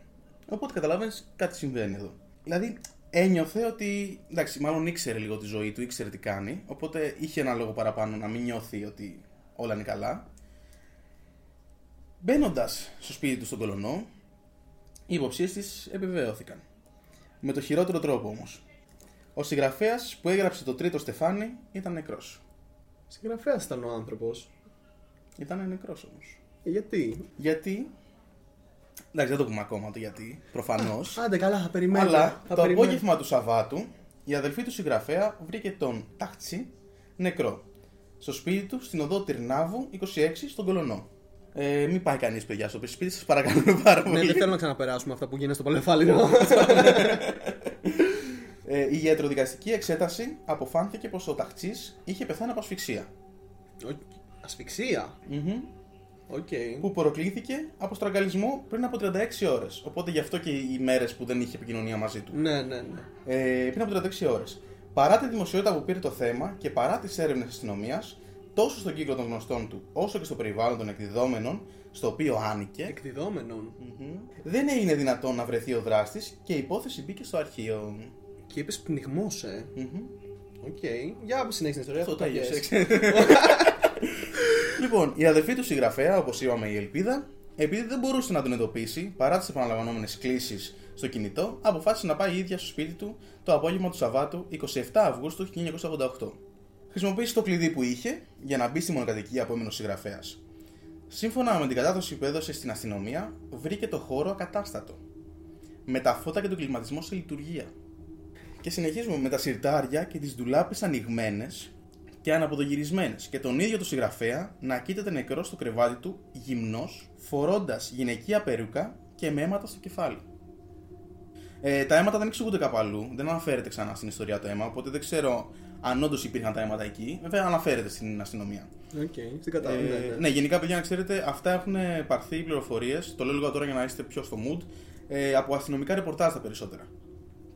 Speaker 1: Οπότε καταλαβαίνεις κάτι συμβαίνει εδώ. Δηλαδή ένιωθε ότι. Εντάξει, μάλλον ήξερε λίγο τη ζωή του, ήξερε τι κάνει. Οπότε είχε ένα λόγο παραπάνω να μην νιώθει ότι όλα είναι καλά. Μπαίνοντας στο σπίτι του στον κολονό, οι υποψίες της επιβεβαιώθηκαν. Με το χειρότερο τρόπο όμως. Ο συγγραφέας που έγραψε το τρίτο στεφάνι ήταν νεκρός.
Speaker 2: Συγγραφέας ήταν ο άνθρωπος.
Speaker 1: Ήταν νεκρός όμως.
Speaker 2: Γιατί;
Speaker 1: Γιατί. Εντάξει, δεν το πούμε ακόμα το γιατί, προφανώς.
Speaker 2: Άντε καλά, θα περιμένω.
Speaker 1: Αλλά
Speaker 2: θα
Speaker 1: το
Speaker 2: περιμένω.
Speaker 1: απόγευμα του Σαββάτου, η αδελφή του συγγραφέα βρήκε τον Ταχτσί νεκρό. Στο σπίτι του στην οδό Τυρνάβου 26 στον Κολονό. Ε, μην πάει κανείς, παιδιά, στο σπίτι σας, παρακαλούμε πάρα
Speaker 2: Ναι,
Speaker 1: πολύ.
Speaker 2: δεν θέλω να ξαναπεράσουμε αυτά που γίνεται στο Παλαιφάλιρο.
Speaker 1: Ε, η ιατροδικαστική εξέταση αποφάνθηκε πως ο Ταχτσής είχε πεθάνει από ασφυξία.
Speaker 2: Ασφυξία;
Speaker 1: Μμμ.
Speaker 2: Οκ.
Speaker 1: Που προκλήθηκε από στραγγαλισμό πριν από 36 ώρες. Οπότε γι' αυτό και οι μέρες που δεν είχε επικοινωνία μαζί του.
Speaker 2: Ναι, ναι, ναι.
Speaker 1: Ε, πριν από 36 ώρες. Παρά τη δημοσιότητα που πήρε το θέμα και παρά τις έρευνες αστυνομίας, τόσο στον κύκλο των γνωστών του όσο και στο περιβάλλον των εκδιδόμενων, στο οποίο άνηκε,
Speaker 2: Εκδιδόμενον.
Speaker 1: μμμ, δεν έγινε δυνατόν να βρεθεί ο δράστης και η υπόθεση μπήκε στο αρχείο.
Speaker 2: Και είπες πνιγμός, ε.
Speaker 1: Μμμ.
Speaker 2: Οκ. Για συνέχισε την ιστορία.
Speaker 1: Αυτό
Speaker 2: θα
Speaker 1: τα
Speaker 2: πιες.
Speaker 1: έγιωσε. Λοιπόν, η αδερφή του συγγραφέα, όπως είπαμε, η Ελπίδα, επειδή δεν μπορούσε να τον εντοπίσει παρά τις επαναλαμβανόμενες κλήσεις στο κινητό, αποφάσισε να πάει η ίδια στο σπίτι του το απόγευμα του Σαββάτου 27 Αυγούστου 1988. Χρησιμοποίησε το κλειδί που είχε για να μπει στη μονοκατοικία που έμεινε ο συγγραφέας. Σύμφωνα με την κατάδοση που έδωσε στην αστυνομία, βρήκε το χώρο ακατάστατο. Με τα φώτα και τον κλιματισμό σε λειτουργία. Και συνεχίζουμε με τα σιρτάρια και τις ντουλάπες ανοιγμένες και αναποδογυρισμένες και τον ίδιο το συγγραφέα να κοίταται νεκρός στο κρεβάτι του, γυμνός, φορώντας γυναικεία περούκα και με αίματα στο κεφάλι. Ε, τα αίματα δεν εξηγούνται κάπου αλλού, δεν αναφέρεται ξανά στην ιστορία το αίμα, οπότε δεν ξέρω αν όντως υπήρχαν τα αίματα εκεί. Βέβαια αναφέρεται στην αστυνομία.
Speaker 2: Οκ, στην κατάλαβα.
Speaker 1: Ε,
Speaker 2: ναι, ναι.
Speaker 1: ναι, γενικά, παιδιά, να ξέρετε, αυτά έχουν πάρθει πληροφορίες. Το λέω λίγο τώρα για να είστε πιο στο mood. Ε, από αστυνομικά ρεπορτάζ τα περισσότερα.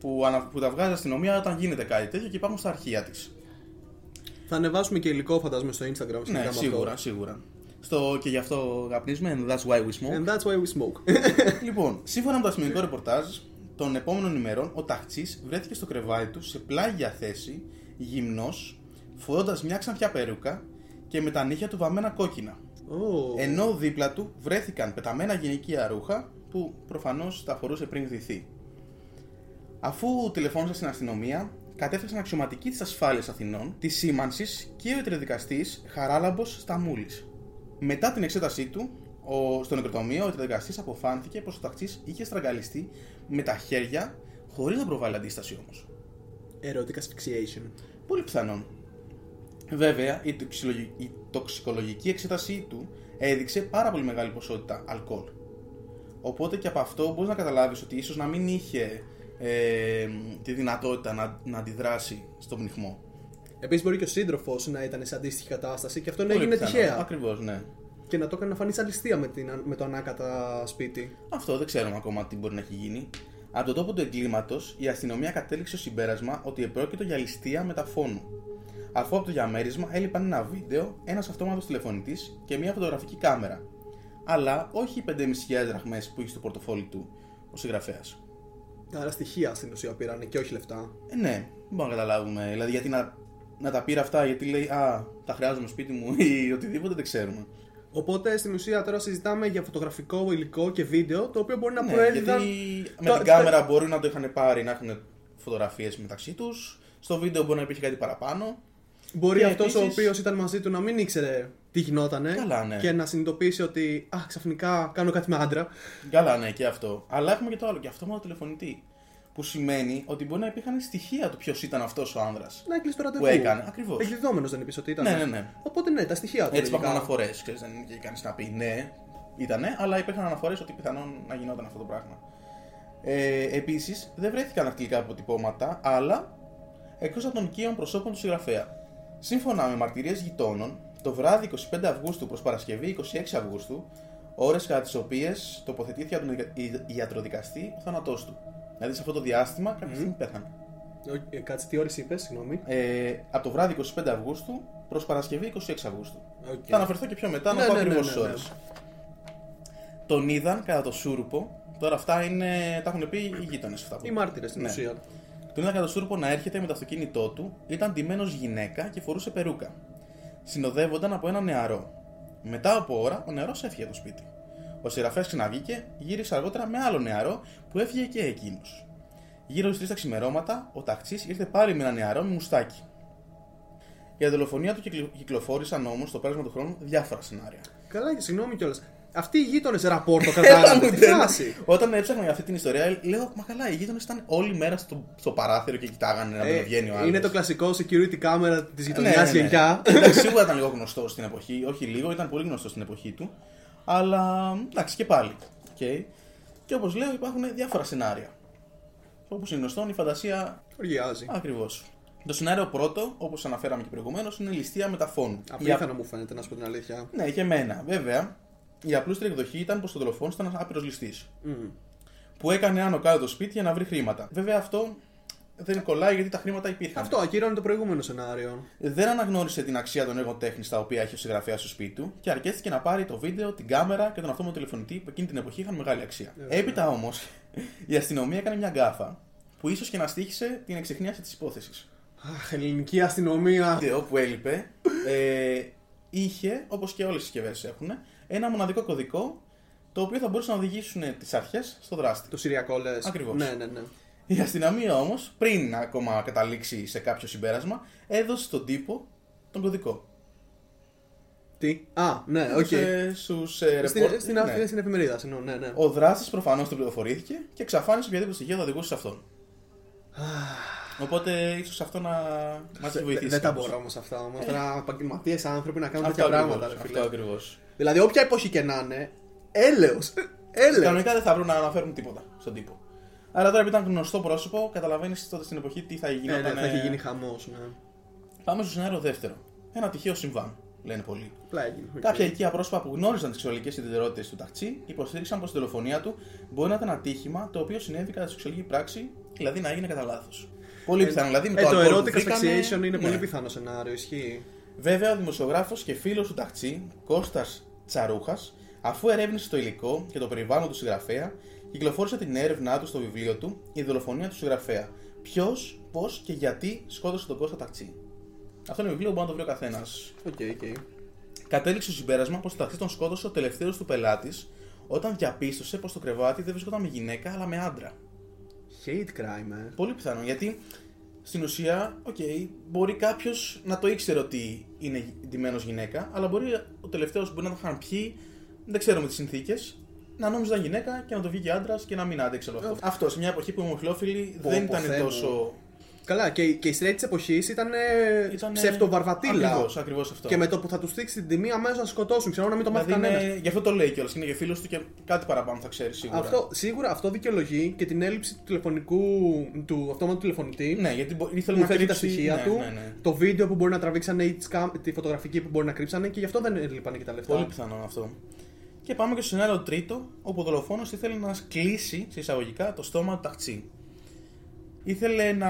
Speaker 1: Που, ανα, που τα βγάζει η αστυνομία όταν γίνεται κάτι τέτοιο και υπάρχουν στα αρχεία της.
Speaker 2: Θα ανεβάσουμε και υλικό, φαντάζομαι, στο Instagram. σχετικά
Speaker 1: Ναι,
Speaker 2: με
Speaker 1: σίγουρα,
Speaker 2: αυτό.
Speaker 1: σίγουρα. Στο, και γι' αυτό καπνίζουμε, and that's why we smoke.
Speaker 2: And that's why we smoke.
Speaker 1: λοιπόν, σύμφωνα με το αστυνομικό ρεπορτάζ, των επόμενων ημερών ο Ταχτσής βρέθηκε στο κρεβάτι του σε πλάγια θέση, γυμνός, φορώντας μια ξανθιά περούκα και με τα νύχια του βαμμένα κόκκινα.
Speaker 2: Oh.
Speaker 1: Ενώ δίπλα του βρέθηκαν πεταμένα γυναικεία ρούχα που προφανώς τα φορούσε πριν γδυθεί. Αφού τηλεφώνησε στην αστυνομία, κατέφτασαν αξιωματικοί της ασφάλειας Αθηνών, της σήμανσης και ο ιατροδικαστή Χαράλαμπος Σταμούλης. Μετά την εξέτασή του, ο, στο νεκροτομείο, ο ιατροδικαστή αποφάνθηκε πως ο ταξί είχε στραγγαλιστεί με τα χέρια χωρίς να προβάλλει αντίσταση όμως.
Speaker 2: Erotic asphyxiation.
Speaker 1: Πολύ πιθανόν. Βέβαια, η, τοξικολογη- η τοξικολογική εξέτασή του έδειξε πάρα πολύ μεγάλη ποσότητα αλκοόλ. Οπότε και από αυτό μπορείς να καταλάβεις ότι ίσως να μην είχε ε, τη δυνατότητα να, να αντιδράσει στον πνιχμό.
Speaker 2: Επίσης, μπορεί και ο σύντροφος να ήταν σε αντίστοιχη κατάσταση και αυτό να έγινε τυχαία.
Speaker 1: Ακριβώς, ναι.
Speaker 2: Και να το έκανε να φανεί σαν ληστεία με, την, με το ανάκατα σπίτι.
Speaker 1: Αυτό δεν ξέρουμε ακόμα τι μπορεί να έχει γίνει. Από τον τόπο του εγκλήματος, η αστυνομία κατέληξε στο συμπέρασμα ότι επρόκειτο για ληστεία μεταφώνου. Αφού από το διαμέρισμα έλειπαν ένα βίντεο, ένας αυτόματος τηλεφωνητής και μια φωτογραφική κάμερα. Αλλά όχι οι 5.500 δραχμές που είχε στο πορτοφόλι του ο συγγραφέας.
Speaker 2: Άρα στοιχεία στην ουσία πήραν και όχι λεφτά.
Speaker 1: Ε, ναι, δεν μπορούμε να καταλάβουμε. Δηλαδή, γιατί να, να τα πήρε αυτά, γιατί λέει Α, τα χρειάζομαι σπίτι μου ή οτιδήποτε, δεν ξέρουμε.
Speaker 2: Οπότε στην ουσία τώρα συζητάμε για φωτογραφικό υλικό και βίντεο το οποίο μπορεί να
Speaker 1: Ναι,
Speaker 2: προέδιδαν.
Speaker 1: γιατί με
Speaker 2: Το-
Speaker 1: την κάμερα μπορεί να το είχαν πάρει, να έχουν φωτογραφίες μεταξύ τους. Στο βίντεο μπορεί να υπήρχε κάτι παραπάνω.
Speaker 2: Μπορεί
Speaker 1: Και
Speaker 2: αυτός ο
Speaker 1: επίσης-
Speaker 2: οποίος ήταν μαζί του να μην ήξερε τι γινότανε
Speaker 1: Καλά, ναι.
Speaker 2: και να συνειδητοποιήσει ότι Α, ξαφνικά κάνω κάτι με άντρα.
Speaker 1: Καλά, ναι, και αυτό. Αλλά έχουμε και το άλλο, και αυτό μόνο τηλεφωνητή. Που σημαίνει ότι μπορεί να υπήρχαν στοιχεία του ποιος ήταν αυτός ο άνδρας.
Speaker 2: Να έκλεισε το ραντεβού.
Speaker 1: Που έκανε, ακριβώς.
Speaker 2: Εκδιδόμενος δεν είπες ότι ήταν.
Speaker 1: Ναι, ναι, ναι.
Speaker 2: Οπότε ναι, τα στοιχεία του.
Speaker 1: Έτσι
Speaker 2: λογικά.
Speaker 1: υπάρχουν αναφορές. Δεν είχε κανείς να πει ναι, ήτανε, αλλά υπήρχαν αναφορές ότι πιθανόν να γινόταν αυτό το πράγμα. Ε, Επίσης, δεν βρέθηκαν δακτυλικά αποτυπώματα, αλλά εκτός από των οικείων προσώπων του συγγραφέα. Σύμφωνα με μαρτυρίες γειτόνων, το βράδυ 25 Αυγούστου προς Παρασκευή 26 Αυγούστου, ώρες κατά τις οποίες τοποθετήθηκε από τον ια- ιατροδικαστή ο θάνατός του. Δηλαδή σε αυτό το διάστημα κάποια στιγμή πέθανε.
Speaker 2: Ε, Κάτσε, τι ώρες είπες, συγγνώμη;
Speaker 1: Ε, από το βράδυ 25 Αυγούστου προς Παρασκευή 26 Αυγούστου.
Speaker 2: Οκ.
Speaker 1: Θα αναφερθώ και πιο μετά,
Speaker 2: Ναι,
Speaker 1: να πω
Speaker 2: ναι, ναι,
Speaker 1: ακριβώς
Speaker 2: ναι,
Speaker 1: τι
Speaker 2: ναι.
Speaker 1: ώρες. Τον είδαν κατά το σούρουπο. Τώρα αυτά είναι, τα έχουν πει οι γείτονες αυτά. που-
Speaker 2: Οι μάρτυρες στην
Speaker 1: Ναι.
Speaker 2: ουσία.
Speaker 1: Τον είδαν κατά το σούρουπο να έρχεται με το αυτοκίνητό του, ήταν ντυμένος γυναίκα και φορούσε περούκα. Συνοδεύονταν από ένα νεαρό. Μετά από ώρα, ο νεαρός έφυγε από το σπίτι. Ο συγγραφέα ξαναβγήκε, γύρισε αργότερα με άλλο νεαρό που έφυγε και εκείνος. Γύρω στις 3 τα ξημερώματα, ο Ταχτσής ήρθε πάλι με ένα νεαρό με μουστάκι. Για τη δολοφονία του κυκλο- κυκλοφόρησαν όμως στο πέρασμα του χρόνου διάφορα σενάρια.
Speaker 2: Καλά, και συγγνώμη κιόλας. Αυτοί οι γείτονες ραπόρτο κρατάγανε. Τι φάση.
Speaker 1: Όταν έψαχνα για αυτή την ιστορία, λέω Μα καλά, οι γείτονες ήταν όλη μέρα στο, στο παράθυρο και κοιτάγανε να
Speaker 2: Ε,
Speaker 1: μην βγαίνει ο άλλος.
Speaker 2: είναι το κλασικό security camera της
Speaker 1: Ναι,
Speaker 2: γειτονιάς
Speaker 1: ναι, ναι.
Speaker 2: γενιά.
Speaker 1: Εντάξει, σίγουρα ήταν λίγο γνωστό στην εποχή. Όχι λίγο, ήταν πολύ γνωστό στην εποχή του. Αλλά εντάξει και πάλι. Okay. Και όπως λέω, υπάρχουν διάφορα σενάρια. Όπως είναι γνωστόν, η φαντασία
Speaker 2: Οργιάζει.
Speaker 1: ακριβώς. Το σενάριο πρώτο, όπως αναφέραμε και προηγουμένως, είναι η ληστεία μεταφώνου. Η
Speaker 2: Απίθανο μου φαίνεται, να σου πω την αλήθεια.
Speaker 1: Ναι, και εμένα. Βέβαια, η απλούστερη εκδοχή ήταν πως ο δολοφόνο ήταν ένα άπειρος ληστής.
Speaker 2: Μμ.
Speaker 1: Που έκανε άνω κάτω το σπίτι για να βρει χρήματα. Βέβαια, αυτό δεν κολλάει γιατί τα χρήματα υπήρχαν.
Speaker 2: Αυτό ακύρωνε το προηγούμενο σενάριο.
Speaker 1: Δεν αναγνώρισε την αξία των έργων τέχνης τα οποία έχει ο συγγραφέας στο σπίτι του και αρκέστηκε να πάρει το βίντεο, την κάμερα και τον αυτόματο τηλεφωνητή που εκείνη την εποχή είχαν μεγάλη αξία.
Speaker 2: Βέβαια.
Speaker 1: Έπειτα όμως, η αστυνομία έκανε μια γκάφα που ίσως και να στοίχισε την εξιχνίαση της υπόθεσης.
Speaker 2: Αχ, ελληνική αστυνομία.
Speaker 1: βίντεο που έλειπε ε, είχε, όπως και όλες οι συσκευές έχουν, ένα μοναδικό κωδικό το οποίο θα μπορούσε να οδηγήσουν τις αρχές στο δράστη.
Speaker 2: Το σειριακό λες.
Speaker 1: Ακριβώς.
Speaker 2: Ναι, ναι, ναι.
Speaker 1: Η αστυνομία όμως, πριν ακόμα καταλήξει σε κάποιο συμπέρασμα, έδωσε στον τύπο τον κωδικό.
Speaker 2: Τι; Α, ναι, οκ.
Speaker 1: Στους
Speaker 2: Στην,
Speaker 1: ρεπόρτερ.
Speaker 2: στην,
Speaker 1: ναι.
Speaker 2: στην εφημερίδα, συγγνώμη, ναι, ναι.
Speaker 1: Ο δράστη προφανώς το πληροφορήθηκε και εξαφάνισε οποιαδήποτε στοιχεία θα οδηγούσε σε αυτόν. Οπότε ίσως αυτό να μας έχει
Speaker 2: Δεν-
Speaker 1: βοηθήσει.
Speaker 2: Δεν τα
Speaker 1: κάπως.
Speaker 2: μπορώ όμως αυτά. Όμως τώρα επαγγελματίες άνθρωποι να κάνουν
Speaker 1: Αυτό
Speaker 2: τέτοια
Speaker 1: ακριβώς,
Speaker 2: πράγματα. ρε
Speaker 1: Αυτό
Speaker 2: φίλε.
Speaker 1: ακριβώς.
Speaker 2: Δηλαδή, όποια εποχή και να είναι, έλεος. Έλεος.
Speaker 1: Κανονικά δεν θα βρουν να αναφέρουν τίποτα στον τύπο. Άρα τώρα επειδή ήταν γνωστό πρόσωπο, καταλαβαίνεις τότε στην εποχή τι θα
Speaker 2: Ναι,
Speaker 1: γινόταν.
Speaker 2: ναι, θα έχει
Speaker 1: ε,
Speaker 2: γίνει χαμός. Ναι.
Speaker 1: Πάμε στο σενάριο δεύτερο. Ένα τυχαίο συμβάν, λένε πολλοί.
Speaker 2: Απλά έγινε. οκ.
Speaker 1: Κάποια οικεία πρόσωπα που γνώριζαν τις σεξουαλικές ιδιαιτερότητες του Ταχτσή υποστήριξαν πως η δολοφονία του μπορεί να ήταν ατύχημα το οποίο συνέβη κατά σεξουαλική πράξη, δηλαδή να έγινε κατά λάθος. Πολύ πιθανό. Δηλαδή με
Speaker 2: Ε,
Speaker 1: το,
Speaker 2: το
Speaker 1: αλκοόλ που
Speaker 2: erotic
Speaker 1: βρήκανε-
Speaker 2: asphyxiation είναι
Speaker 1: ναι.
Speaker 2: πολύ πιθανό σενάριο, ισχύει.
Speaker 1: Βέβαια, ο δημοσιογράφος και φίλος του Ταχτσή, Κώστας Τσαρούχας, αφού ερεύνησε το υλικό και το περιβάλλον του συγγραφέα, κυκλοφόρησε την έρευνά του στο βιβλίο του Η δολοφονία του συγγραφέα. Ποιος, πώς και γιατί σκότωσε τον Κώστα Ταχτσή. Αυτό είναι βιβλίο που μπορεί να το βρει ο καθένας.
Speaker 2: Ok, ok.
Speaker 1: Κατέληξε στο συμπέρασμα πως τον Ταχτσή τον σκότωσε ο τελευταίος του πελάτης όταν διαπίστωσε πως το κρεβάτι δεν βρισκόταν με γυναίκα αλλά με άντρα.
Speaker 2: Hate crime, ε.
Speaker 1: Πολύ πιθανό γιατί στην ουσία, οκ, μπορεί κάποιος να το ήξερε ότι είναι ντυμένος γυναίκα, αλλά μπορεί ο τελευταίος που μπορεί να το είχαν πιει, δεν ξέρουμε τις συνθήκες, να νόμιζαν γυναίκα και να το βγήκε άντρας και να μην άντεξε όλο αυτό. Αυτό σε μια εποχή που οι ομοφυλόφιλοι
Speaker 2: Πω,
Speaker 1: δεν
Speaker 2: πω,
Speaker 1: ήταν
Speaker 2: Θεέ μου.
Speaker 1: τόσο.
Speaker 2: Καλά, και, και οι straight της εποχής ήταν
Speaker 1: Ήτανε-
Speaker 2: ψευτοβαρβατήλα.
Speaker 1: Ακριβώς, ακριβώς αυτό.
Speaker 2: Και με το που θα τους στήξει την τιμή, αμέσως να σκοτώσουν. Ξέρω να μην το μάθει
Speaker 1: Δηλαδή
Speaker 2: κανένας.
Speaker 1: είναι, γι' αυτό το λέει κιόλας. Είναι για φίλος του και κάτι παραπάνω θα ξέρει σίγουρα.
Speaker 2: Αυτό, σίγουρα αυτό δικαιολογεί και την έλλειψη του τηλεφωνικού, του αυτόματου τηλεφωνητή.
Speaker 1: Ναι, γιατί μπο- ήθελε
Speaker 2: που
Speaker 1: να
Speaker 2: φέρει τα
Speaker 1: κρύψει-
Speaker 2: στοιχεία
Speaker 1: ναι,
Speaker 2: του,
Speaker 1: Ναι, ναι.
Speaker 2: το βίντεο που μπορεί να τραβήξανε ή τις κάμ- τη φωτογραφική που μπορεί να κρύψανε και γι' αυτό δεν έλειπαν και τα λεφτά.
Speaker 1: Πολύ πιθανό αυτό. Και πάμε και στο σενάριο τρίτο, όπου ο δολοφόνος ήθελε να κλείσει σε εισαγωγικά το στόμα του ταξί. Ήθελε να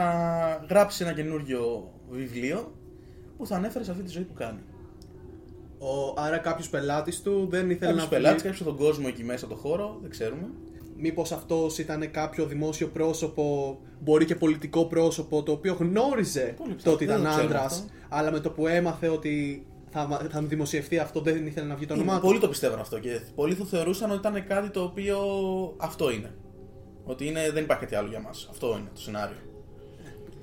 Speaker 1: γράψει ένα καινούριο βιβλίο που θα ανέφερε σε αυτή τη ζωή που κάνει.
Speaker 2: Ο, άρα κάποιος πελάτης του δεν ήθελε
Speaker 1: Κάποιος
Speaker 2: να
Speaker 1: πελάτης, κάποιος τον κόσμο εκεί μέσα το χώρο, δεν ξέρουμε.
Speaker 2: Μήπως αυτός ήταν κάποιο δημόσιο πρόσωπο, μπορεί και πολιτικό πρόσωπο, το οποίο γνώριζε
Speaker 1: Πολύ
Speaker 2: το
Speaker 1: πιθανό,
Speaker 2: ότι
Speaker 1: δεν
Speaker 2: ήταν
Speaker 1: το ξέρουμε
Speaker 2: άντρας,
Speaker 1: αυτό.
Speaker 2: αλλά με το που έμαθε ότι θα, θα δημοσιευτεί αυτό, δεν ήθελε να βγει το όνομά
Speaker 1: Είναι,
Speaker 2: του.
Speaker 1: πολλοί το πιστεύουν αυτό και πολλοί το θεωρούσαν ότι ήταν κάτι το οποίο αυτό είναι. Ότι είναι, δεν υπάρχει κάτι άλλο για μας. Αυτό είναι το σενάριο.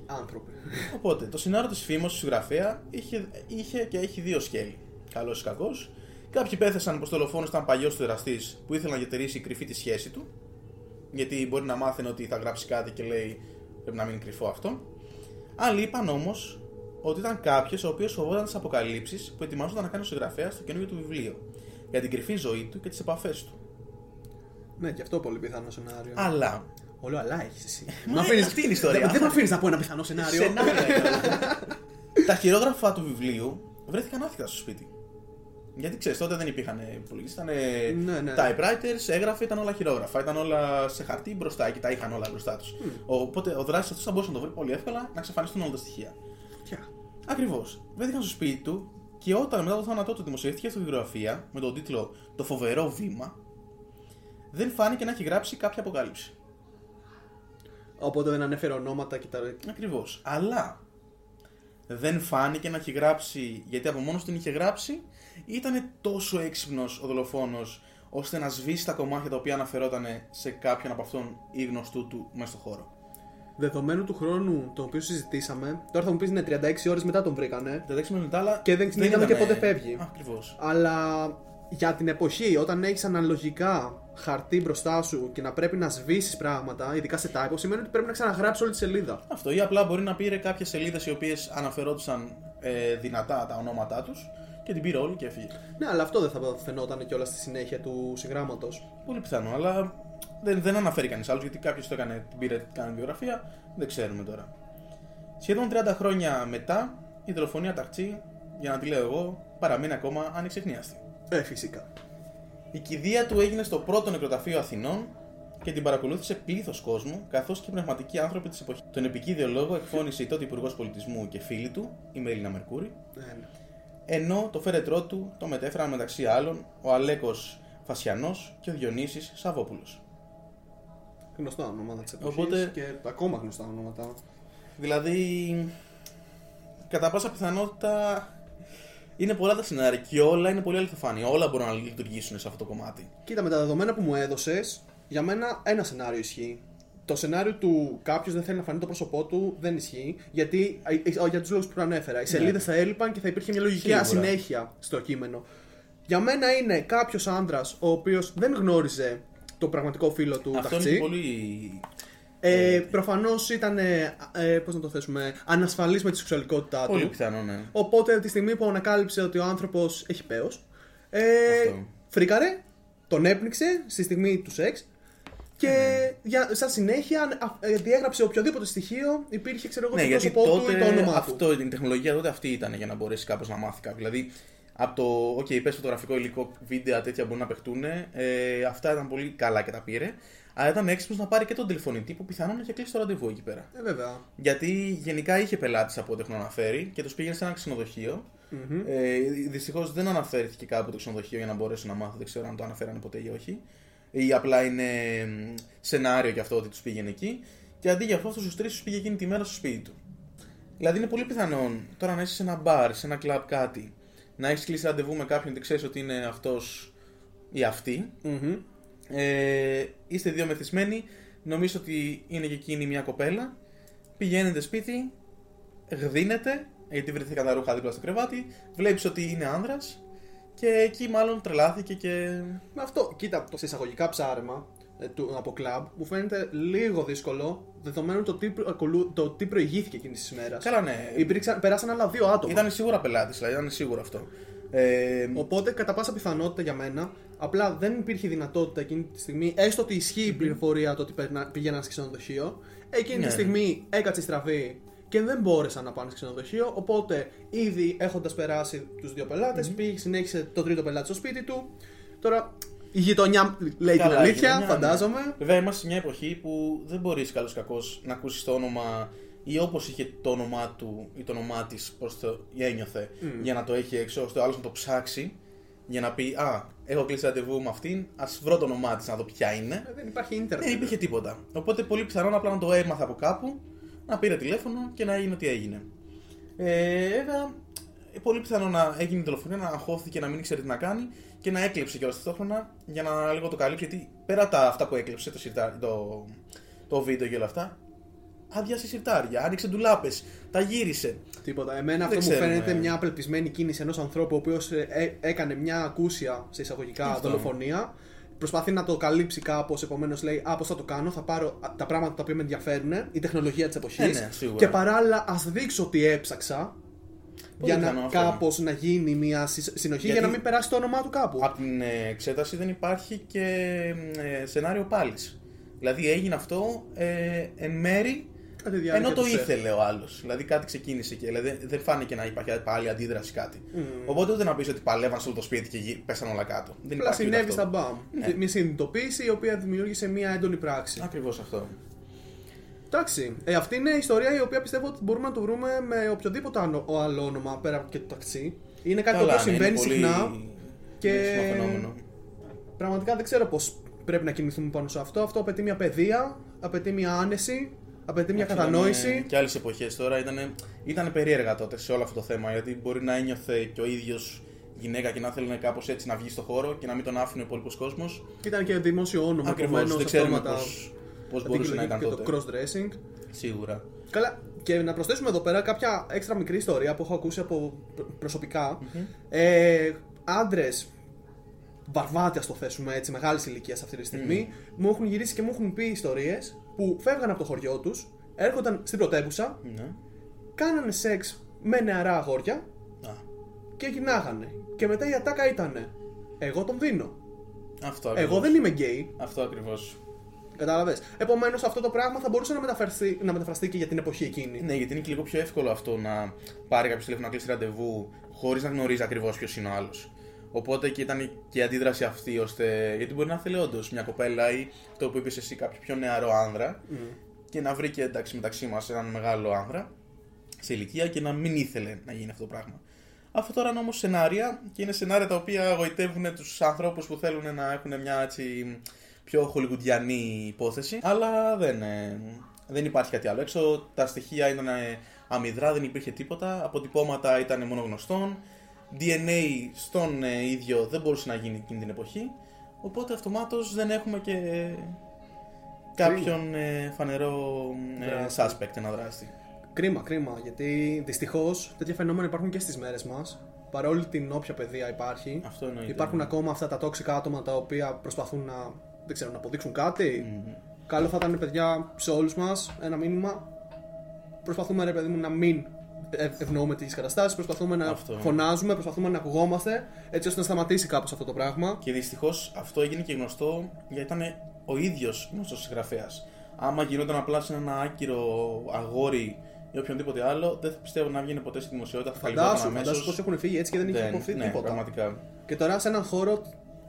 Speaker 2: Άνθρωποι.
Speaker 1: Οπότε, το σενάριο της φήμη του συγγραφέα είχε, είχε και έχει δύο σκέλη. Καλός ή κακός. Κάποιοι πέθασαν πως το δολοφόνο ήταν παλιός του εραστή που ήθελε να διατηρήσει κρυφή τη σχέση του. Γιατί μπορεί να μάθαινε ότι θα γράψει κάτι και λέει πρέπει να μείνει κρυφό αυτό. Άλλοι είπαν όμως ότι ήταν κάποιος ο οποίος φοβόταν τις αποκαλύψεις που ετοιμαζόταν να κάνει ο συγγραφέας στο καινούργιο του βιβλίο. Για την κρυφή ζωή του και τις επαφές του.
Speaker 2: Ναι, και αυτό πολύ πιθανό σενάριο.
Speaker 1: Αλλά.
Speaker 2: Όλο αλλά έχεις εσύ.
Speaker 1: Μα
Speaker 2: Μ' αφήνεις-
Speaker 1: αυτή είναι η ιστορία.
Speaker 2: Δεν, δεν με αφήνεις να πω ένα πιθανό σενάριο.
Speaker 1: Σενάρια είναι. Τα χειρόγραφα του βιβλίου βρέθηκαν άθικα στο σπίτι. Γιατί ξέρεις, τότε δεν υπήρχαν υπολογιστέ, ήταν
Speaker 2: Ναι, ναι.
Speaker 1: typewriters, έγραφε, ήταν όλα χειρόγραφα. Ήταν όλα σε χαρτί μπροστά και τα είχαν όλα μπροστά τους. Οπότε ο δράστη αυτός θα μπορούσε να το βρει πολύ εύκολα να εξαφανιστούν όλα τα στοιχεία.
Speaker 2: Ποια;
Speaker 1: Ακριβώς. Βρέθηκαν στο σπίτι του και όταν μετά το θάνατό του δημοσιεύτηκε αυτή η βιβλιογραφία με τον τίτλο Το φοβερό βήμα, δεν φάνηκε να έχει γράψει κάποια αποκάλυψη.
Speaker 2: Οπότε δεν ανέφερε ονόματα και τα.
Speaker 1: Ακριβώς. Αλλά δεν φάνηκε να έχει γράψει, γιατί από μόνος του την είχε γράψει, ή ήταν τόσο έξυπνος ο δολοφόνος ώστε να σβήσει τα κομμάτια τα οποία αναφερόταν σε κάποιον από αυτόν ή γνωστού του μέσα στο χώρο.
Speaker 2: Δεδομένου του χρόνου τον οποίο συζητήσαμε, τώρα θα μου πεις είναι 36 ώρες μετά τον βρήκανε.
Speaker 1: Τα 10 λεπτά, αλλά.
Speaker 2: Και δεν είδαμε και πότε φεύγει.
Speaker 1: Ακριβώς.
Speaker 2: Αλλά για την εποχή, όταν έχεις αναλογικά χαρτί μπροστά σου και να πρέπει να σβήσεις πράγματα, ειδικά σε typo, σημαίνει ότι πρέπει να ξαναγράψεις όλη τη σελίδα.
Speaker 1: Αυτό. Ή απλά μπορεί να πήρε κάποιες σελίδες οι οποίες αναφερόντουσαν ε, δυνατά τα ονόματά τους και και την πήρε όλη και έφυγε.
Speaker 2: Ναι, αλλά αυτό δεν θα φαινόταν κιόλας στη συνέχεια του συγγράμματος.
Speaker 1: Πολύ πιθανό, αλλά δεν, δεν αναφέρει κανείς άλλος γιατί κάποιος το έκανε, την πήρε, κάνει βιογραφία, δεν ξέρουμε τώρα. Σχεδόν 30 χρόνια μετά, η δολοφονία Ταχτσί, για να τη λέω εγώ, παραμένει ακόμα ανεξεχνίαστη.
Speaker 2: Ε, φυσικά.
Speaker 1: Η κηδεία του έγινε στο πρώτο νεκροταφείο Αθηνών και την παρακολούθησε πλήθος κόσμου, καθώς και οι πνευματικοί άνθρωποι της εποχής. Τον επικίδιο λόγο εκφώνησε η τότε Υπουργός Πολιτισμού και φίλη του, η Μέλινα Μερκούρη,
Speaker 2: Ε, ναι.
Speaker 1: ενώ το φέρετρό του το μετέφεραν μεταξύ άλλων ο Αλέκος Φασιανός και ο Διονύσης Σαββόπουλος.
Speaker 2: Γνωστά ονόματα της εποχής
Speaker 1: Οπότε-
Speaker 2: και ακόμα γνωστά ονόματα.
Speaker 1: Δηλαδή, κατά πάσα πιθανότητα είναι πολλά τα σενάρια και όλα είναι πολύ αληθοφάνεια. Όλα μπορούν να λειτουργήσουν σε αυτό το κομμάτι.
Speaker 2: Κοίτα, με τα δεδομένα που μου έδωσες, για μένα ένα σενάριο ισχύει. Το σενάριο του κάποιος δεν θέλει να φανεί το πρόσωπό του δεν ισχύει. Γιατί, ε, ε, για τους λόγους που προανέφερα. Οι σελίδες θα έλειπαν και θα υπήρχε μια λογική
Speaker 1: Ναι. Σίγουρα.
Speaker 2: ασυνέχεια στο κείμενο. Για μένα είναι κάποιος άντρα ο οποίος δεν γνώριζε το πραγματικό φίλο του
Speaker 1: Αυτό είναι
Speaker 2: Ταχτσί.
Speaker 1: και πολύ.
Speaker 2: Ε, Προφανώς ήταν. Ε, ε, Πώς να το θέσουμε. Ανασφαλής με τη σεξουαλικότητά
Speaker 1: Πολύ
Speaker 2: του.
Speaker 1: πιθανό, ναι.
Speaker 2: Οπότε τη στιγμή που ανακάλυψε ότι ο άνθρωπος έχει πέος, ε,
Speaker 1: Αυτό.
Speaker 2: φρίκαρε, τον έπνιξε στη στιγμή του σεξ και
Speaker 1: Ναι.
Speaker 2: για, σαν συνέχεια α, ε, διέγραψε οποιοδήποτε στοιχείο υπήρχε, ξέρω εγώ,
Speaker 1: Ναι,
Speaker 2: το
Speaker 1: γιατί
Speaker 2: πρόσωπό του
Speaker 1: τότε
Speaker 2: ή το όνομά του.
Speaker 1: αυτό, η τεχνολογία τότε αυτή ήταν για να μπορέσει κάπως να μάθει κάποιος. Δηλαδή, από το OK, πε φωτογραφικό υλικό, βίντεο τέτοια μπορούν να παιχτούν. Ε, αυτά ήταν πολύ καλά και τα πήρε. Αλλά ήταν έξυπνος να πάρει και τον τηλεφωνητή που πιθανόν είχε κλείσει το ραντεβού εκεί πέρα.
Speaker 2: Ε, βέβαια.
Speaker 1: Γιατί γενικά είχε πελάτη από ό,τι έχουν αναφέρει και τους πήγαινε σε ένα ξενοδοχείο.
Speaker 2: Μμμ.
Speaker 1: Ε, Δυστυχώς δεν αναφέρθηκε κάπου το ξενοδοχείο για να μπορέσω να μάθω. Δεν ξέρω αν το αναφέρανε ποτέ ή όχι. Ή απλά είναι μ, σενάριο και αυτό ότι τους πήγαινε εκεί. Και αντί για αυτό, αυτού του τρει του πήγε εκείνη τη μέρα στο σπίτι του. Δηλαδή είναι πολύ πιθανόν τώρα να είσαι σε ένα μπαρ, σε ένα κλαμπ κάτι, να έχεις κλείσει ραντεβού με κάποιον και ξέρεις ότι είναι αυτός ή αυτή.
Speaker 2: Μμμ.
Speaker 1: Ε, είστε δύο μεθυσμένοι, νομίζω ότι είναι και εκείνη μια κοπέλα. Πηγαίνετε σπίτι, γδίνετε, γιατί βρεθήκαν τα ρούχα δίπλα στο κρεβάτι, βλέπεις ότι είναι άνδρας και εκεί μάλλον τρελάθηκε και.
Speaker 2: Με αυτό, κοίτα, το εισαγωγικά ψάρεμα ε, του, από κλαμπ μου φαίνεται λίγο δύσκολο δεδομένου το τι, προ- ακολου- το τι προηγήθηκε εκείνης της ημέρας.
Speaker 1: Καλά, ναι.
Speaker 2: Υπήρξαν, περάσαν άλλα δύο άτομα.
Speaker 1: Ήταν σίγουρα πελάτης, δηλαδή ήταν σίγουρο αυτό. Ε,
Speaker 2: Οπότε, κατά πάσα πιθανότητα για μένα, απλά δεν υπήρχε δυνατότητα εκείνη τη στιγμή, έστω ότι ισχύει η πληροφορία το ότι περνα- πήγαιναν σε ξενοδοχείο, εκείνη
Speaker 1: Ναι.
Speaker 2: τη στιγμή έκατσε η στραβή και δεν μπόρεσαν να πάνε σε ξενοδοχείο. Οπότε, ήδη έχοντας περάσει τους δύο πελατε πήγε, συνέχισε το τρίτο πελάτη στο σπίτι του. Τώρα, η γειτονιά λέει
Speaker 1: Καλά,
Speaker 2: την
Speaker 1: η
Speaker 2: αλήθεια,
Speaker 1: γειτονιά,
Speaker 2: φαντάζομαι.
Speaker 1: ναι. Βέβαια, είμαστε σε μια εποχή που δεν μπορείς καλός κακός να ακούσεις το όνομα ή όπως είχε το όνομά του ή το όνομά της, πώς το ένιωθε, για να το έχει έξω, ώστε ο άλλος να το ψάξει για να πει Α, έχω κλείσει ραντεβού με αυτήν, ας βρω το όνομά της να δω ποια είναι.
Speaker 2: Ε, Δεν υπάρχει ίντερνετ.
Speaker 1: Δεν υπήρχε τίποτα. Οπότε πολύ πιθανόν απλά να το έμαθα από κάπου, να πήρε τηλέφωνο και να έγινε ό,τι έγινε. Ε, βέβαια, ε, πολύ πιθανό να έγινε η δολοφονία, να αγχώθηκε, να μην ήξερε τι να κάνει και να έκλεψε κιόλα ταυτόχρονα για να λίγο το καλύψει. Γιατί πέρα τα αυτά που έκλεψε, το, σιρτάρι, το, το βίντεο και όλα αυτά, άδειασε σιρτάρια, άνοιξε ντουλάπες, τα γύρισε.
Speaker 2: Τίποτα. Εμένα
Speaker 1: Δεν
Speaker 2: αυτό μου
Speaker 1: ξέρουμε.
Speaker 2: φαίνεται μια απελπισμένη κίνηση ενός ανθρώπου ο οποίος έκανε μια ακούσια σε εισαγωγικά
Speaker 1: Αυτό.
Speaker 2: δολοφονία. Προσπαθεί να το καλύψει κάπως, επομένως λέει: Α, πώς θα το κάνω, θα πάρω α, τα πράγματα τα οποία με ενδιαφέρουν, η τεχνολογία της εποχής.
Speaker 1: Ε, ναι, σίγουρα.
Speaker 2: και παράλληλα, ας δείξω ότι έψαξα.
Speaker 1: Πολύ
Speaker 2: για
Speaker 1: πιθανό
Speaker 2: να
Speaker 1: αυτό.
Speaker 2: κάπως να γίνει μια συ- συνοχή
Speaker 1: Γιατί-
Speaker 2: για να μην περάσει το όνομά του κάπου.
Speaker 1: Από την ε, εξέταση δεν υπάρχει και ε, σενάριο πάλι. Δηλαδή έγινε αυτό ε, εν μέρη
Speaker 2: Κατά τη διάρκεια
Speaker 1: Ενώ το
Speaker 2: τους σετ.
Speaker 1: ήθελε ο άλλος. Δηλαδή κάτι ξεκίνησε και δηλαδή, δεν φάνηκε να υπάρχει πάλι αντίδραση κάτι. Οπότε ούτε να πεις ότι παλεύαν σε όλο το σπίτι και γυ- πέσαν όλα κάτω. Δεν
Speaker 2: Απλά
Speaker 1: υπάρχει ούτε
Speaker 2: συνέβη
Speaker 1: αυτό.
Speaker 2: στα μπαμ.
Speaker 1: Ναι.
Speaker 2: Μια συνειδητοποίηση η οποία δημιούργησε μια έντονη πράξη.
Speaker 1: Ακριβώς αυτό.
Speaker 2: Εντάξει, ε, αυτή είναι η ιστορία η οποία πιστεύω ότι μπορούμε να το βρούμε με οποιοδήποτε άλλο άλλο όνομα πέρα από και το ταξί. Είναι κάτι το οποίο
Speaker 1: Καλά, ναι, είναι
Speaker 2: συμβαίνει
Speaker 1: πολύ
Speaker 2: συχνά και
Speaker 1: χρήσιμο φαινόμενο.
Speaker 2: πραγματικά δεν ξέρω πώς πρέπει να κινηθούμε πάνω σε αυτό. Αυτό απαιτεί μια παιδεία, απαιτεί μια άνεση, απαιτεί μια
Speaker 1: Εντάξει,
Speaker 2: κατανόηση.
Speaker 1: είδαμε Και άλλες εποχές τώρα ήταν, ήταν περίεργα τότε σε όλο αυτό το θέμα. Γιατί μπορεί να ένιωθε και ο ίδιος γυναίκα και να θέλει κάπως έτσι να βγει στο χώρο και να μην τον άφηνε ο υπόλοιπος κόσμος.
Speaker 2: Ήταν και δημόσιο όνομα.
Speaker 1: Ακριβώς.
Speaker 2: επομένως,
Speaker 1: Δεν ξέρουμε
Speaker 2: αυτόματα
Speaker 1: πώς μπορούσε να
Speaker 2: αντικειμενικό
Speaker 1: ήταν
Speaker 2: και
Speaker 1: τότε.
Speaker 2: το cross-dressing.
Speaker 1: Σίγουρα.
Speaker 2: Καλά, και να προσθέσουμε εδώ πέρα κάποια έξτρα μικρή ιστορία που έχω ακούσει από προ- προσωπικά. Ε, Άντρες, βαρβάτε, ας το θέσουμε έτσι, μεγάλης ηλικίας αυτή τη στιγμή, μου έχουν γυρίσει και μου έχουν πει ιστορίες που φεύγαν από το χωριό τους, έρχονταν στην πρωτεύουσα,
Speaker 1: Ναι.
Speaker 2: κάνανε σεξ με νεαρά αγόρια
Speaker 1: Α,
Speaker 2: και γυρνάγανε. Και μετά η ατάκα ήταν Εγώ τον δίνω.
Speaker 1: Αυτό ακριβώς.
Speaker 2: Εγώ δεν είμαι γκέι.
Speaker 1: Αυτό ακριβώς.
Speaker 2: Κατάλαβες. Επομένως αυτό το πράγμα θα μπορούσε να μεταφραστεί, να μεταφραστεί και για την εποχή εκείνη.
Speaker 1: Ναι, γιατί είναι και λίγο πιο εύκολο αυτό να πάρει κάποιος τηλέφωνο να κλείσει ραντεβού χωρίς να γνωρίζει ακριβώς ποιος είναι ο άλλος. Οπότε και ήταν και η αντίδραση αυτή, ώστε. Γιατί μπορεί να θέλει όντως μια κοπέλα ή το που είπες εσύ, κάποιο πιο νεαρό άνδρα και να βρει και εντάξει μεταξύ μας έναν μεγάλο άνδρα σε ηλικία και να μην ήθελε να γίνει αυτό το πράγμα. Αυτό τώρα είναι όμως σενάρια και είναι σενάρια τα οποία γοητεύουν τους ανθρώπους που θέλουν να έχουν μια έτσι πιο χολιγουντιανή υπόθεση. Αλλά δεν, ε, δεν υπάρχει κάτι άλλο. Έξω τα στοιχεία ήταν ε, αμυδρά, δεν υπήρχε τίποτα. Αποτυπώματα ήταν μόνο γνωστόν. DNA στον ε, ίδιο δεν μπορούσε να γίνει εκείνη την εποχή. Οπότε αυτομάτως δεν έχουμε και κάποιον ε, φανερό ε,
Speaker 2: Δράστη.
Speaker 1: suspect, ένα δράστη.
Speaker 2: Κρίμα, κρίμα. Γιατί δυστυχώς τέτοια φαινόμενα υπάρχουν και στις μέρες μας. Παρόλη την όποια παιδεία υπάρχει.
Speaker 1: Αυτό εννοείται.
Speaker 2: Υπάρχουν ακόμα αυτά τα τόξικα άτομα τα οποία προσπαθούν να, δεν ξέρω, να αποδείξουν κάτι.
Speaker 1: Μμμ.
Speaker 2: Καλό θα ήταν, παιδιά, σε όλους μας ένα μήνυμα. Προσπαθούμε, ρε παιδί μου, να μην ε- ευνοούμε τις καταστάσεις. Προσπαθούμε να
Speaker 1: Αυτό.
Speaker 2: φωνάζουμε, προσπαθούμε να ακουγόμαστε έτσι ώστε να σταματήσει κάπως αυτό το πράγμα.
Speaker 1: Και δυστυχώς αυτό έγινε και γνωστό γιατί ήταν ο ίδιος γνωστός συγγραφέας. Άμα γινόταν απλά σε ένα άκυρο αγόρι ή οποιονδήποτε άλλο, δεν θα πιστεύω να βγαίνει ποτέ στη δημοσιότητα. Θα
Speaker 2: Φαντάσου,
Speaker 1: καλυπτόταν
Speaker 2: φαντάσου πώς
Speaker 1: αμέσως.
Speaker 2: έχουν φύγει έτσι και δεν είχε
Speaker 1: Δεν-
Speaker 2: υποθεί
Speaker 1: ναι,
Speaker 2: τίποτα.
Speaker 1: Πραγματικά.
Speaker 2: Και τώρα σε έναν χώρο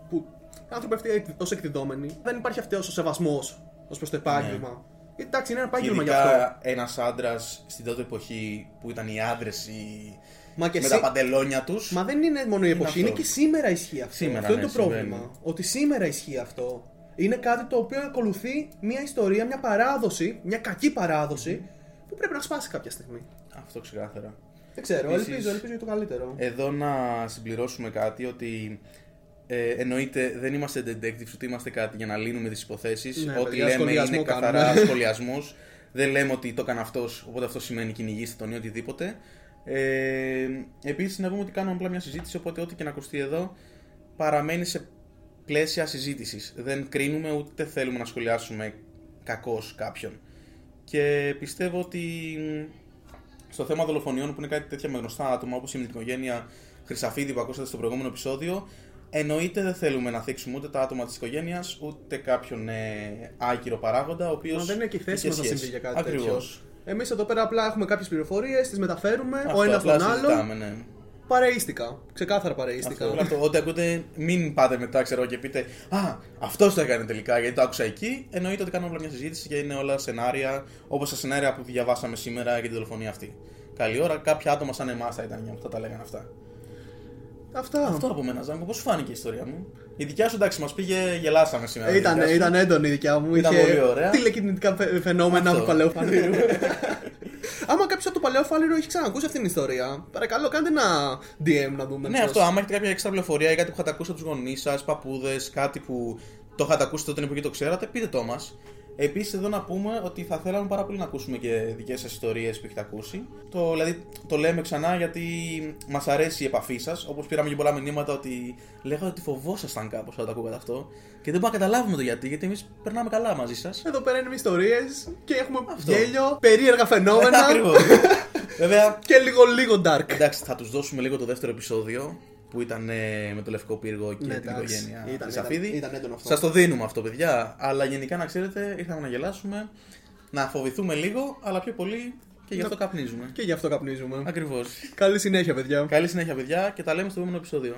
Speaker 2: που άνθρωποι αυτοί ω εκδιδόμενοι δεν υπάρχει αυτός ο σεβασμός ως προς το επάγγελμα. Εντάξει, είναι ένα
Speaker 1: Και
Speaker 2: επάγγελμα γι' αυτό.
Speaker 1: ειδικά ένας άντρας στην τότε εποχή που ήταν οι άντρες οι...
Speaker 2: Μα και
Speaker 1: με
Speaker 2: εσύ-
Speaker 1: τα παντελόνια τους.
Speaker 2: Μα δεν είναι μόνο η εποχή,
Speaker 1: αυτός.
Speaker 2: είναι και σήμερα ισχύει αυτό.
Speaker 1: Σήμερα,
Speaker 2: αυτό είναι
Speaker 1: ναι,
Speaker 2: το πρόβλημα.
Speaker 1: συμβαίνει.
Speaker 2: Ότι σήμερα ισχύει αυτό. Είναι κάτι το οποίο ακολουθεί μια ιστορία, μια παράδοση, μια κακή παράδοση που πρέπει να σπάσει κάποια στιγμή.
Speaker 1: Αυτό ξεκάθαρα.
Speaker 2: Δεν ξέρω,
Speaker 1: Επίσης-
Speaker 2: ελπίζω, ελπίζω για το καλύτερο.
Speaker 1: Εδώ να συμπληρώσουμε κάτι ότι ε, εννοείται δεν είμαστε detectives ούτε είμαστε κάτι για να λύνουμε τις υποθέσεις.
Speaker 2: Ναι,
Speaker 1: Ό,τι
Speaker 2: παιδιά,
Speaker 1: λέμε
Speaker 2: σχολιασμό
Speaker 1: είναι καθαρά
Speaker 2: κάνουμε.
Speaker 1: σχολιασμούς. δεν λέμε ότι το έκανε αυτός, οπότε αυτό σημαίνει κυνηγήστε τον ή οτιδήποτε. Ε, επίσης να πούμε ότι κάνουμε απλά μια συζήτηση, οπότε ό,τι και να ακουστεί εδώ παραμένει σε πλαίσια συζήτησης. Δεν κρίνουμε ούτε θέλουμε να σχολιάσουμε κακώς κάποιον. Και πιστεύω ότι στο θέμα δολοφονιών που είναι κάτι τέτοια με γνωστά άτομα όπως είναι η οικογένεια Χρυσαφίδη που ακούσατε στο προηγούμενο επεισόδιο εννοείται δεν θέλουμε να θίξουμε ούτε τα άτομα της οικογένειας ούτε κάποιον ε, άκυρο παράγοντα ο οποίος
Speaker 2: Μα δεν είναι και η θέση
Speaker 1: είχε
Speaker 2: μας να
Speaker 1: σχέση.
Speaker 2: συμβεί για κάτι
Speaker 1: Ακριβώς.
Speaker 2: τέτοιο. Εμείς εδώ πέρα απλά έχουμε κάποιες πληροφορίες, τις μεταφέρουμε,
Speaker 1: Αυτό,
Speaker 2: ο ένας
Speaker 1: απλά
Speaker 2: τον άλλο.
Speaker 1: συζητάμε, ναι.
Speaker 2: Παρείστηκα. Ξεκάθαρα παρείστηκα.
Speaker 1: Αυτό, αυτό. Ό,τι ακούτε, μην πάτε μετά ξέρω, και πείτε Α, αυτός το έκανε τελικά γιατί το άκουσα εκεί. Εννοείται ότι κάνουμε απλά μια συζήτηση και είναι όλα σενάρια όπως τα σενάρια που διαβάσαμε σήμερα για την δολοφονία αυτή. Καλή ώρα, κάποια άτομα σαν εμάς θα ήταν για που θα τα λέγανε αυτά.
Speaker 2: Αυτά.
Speaker 1: Αυτό από μένα, Ζάγκο, πώς φάνηκε η ιστορία μου; Η δικιά σου εντάξει, μας πήγε, γελάσαμε σήμερα. η
Speaker 2: Ήταν,
Speaker 1: δικιά σου.
Speaker 2: ήταν έντονη η δικιά μου.
Speaker 1: Ήταν
Speaker 2: είχε
Speaker 1: πολύ ωραία.
Speaker 2: τηλεκινητικά φαι- φαινόμενα
Speaker 1: Αυτό.
Speaker 2: του παλαιού φαλήρου. Άμα κάποιος από το παλαιό φαλήρο έχει ξανακούσει αυτήν την ιστορία, παρακαλώ κάντε ένα DM να δούμε.
Speaker 1: Ναι,
Speaker 2: πώς-
Speaker 1: αυτό. Άμα έχετε κάποια έξτρα πληροφορία ή κάτι που είχατε ακούσει από τους γονείς σας, παππούδες, κάτι που το είχατε ακούσει τότε που και το ξέρατε, πείτε το μας. Επίσης, εδώ να πούμε ότι θα θέλαμε πάρα πολύ να ακούσουμε και δικές σας ιστορίες που έχετε ακούσει. Το, δηλαδή, το λέμε ξανά γιατί μας αρέσει η επαφή σας. Όπως πήραμε και πολλά μηνύματα ότι λέγατε ότι φοβόσασταν κάπως όταν το ακούγατε αυτό. Και δεν μπορούμε να καταλάβουμε το γιατί, γιατί εμείς περνάμε καλά μαζί σας.
Speaker 2: Εδώ πέρα είναι ιστορίες και έχουμε
Speaker 1: Αυτό.
Speaker 2: γέλιο, περίεργα φαινόμενα
Speaker 1: Ακριβώς. Βέβαια,
Speaker 2: και λίγο λίγο dark.
Speaker 1: Εντάξει, θα τους δώσουμε λίγο το δεύτερο επεισόδιο που ήταν ε, με το Λευκό Πύργο και
Speaker 2: Ναι,
Speaker 1: την
Speaker 2: εντάξει.
Speaker 1: οικογένεια
Speaker 2: Ήταν-
Speaker 1: Χρυσαφίδη.
Speaker 2: ήταν- ήταν έντονο αυτό.
Speaker 1: Σας το δίνουμε αυτό, παιδιά. Αλλά γενικά να ξέρετε, ήρθαμε να γελάσουμε, να φοβηθούμε λίγο, αλλά πιο πολύ και γι' αυτό καπνίζουμε.
Speaker 2: Και γι' αυτό καπνίζουμε.
Speaker 1: Ακριβώς.
Speaker 2: Καλή συνέχεια, παιδιά.
Speaker 1: Καλή συνέχεια, παιδιά, και τα λέμε στο επόμενο επεισόδιο.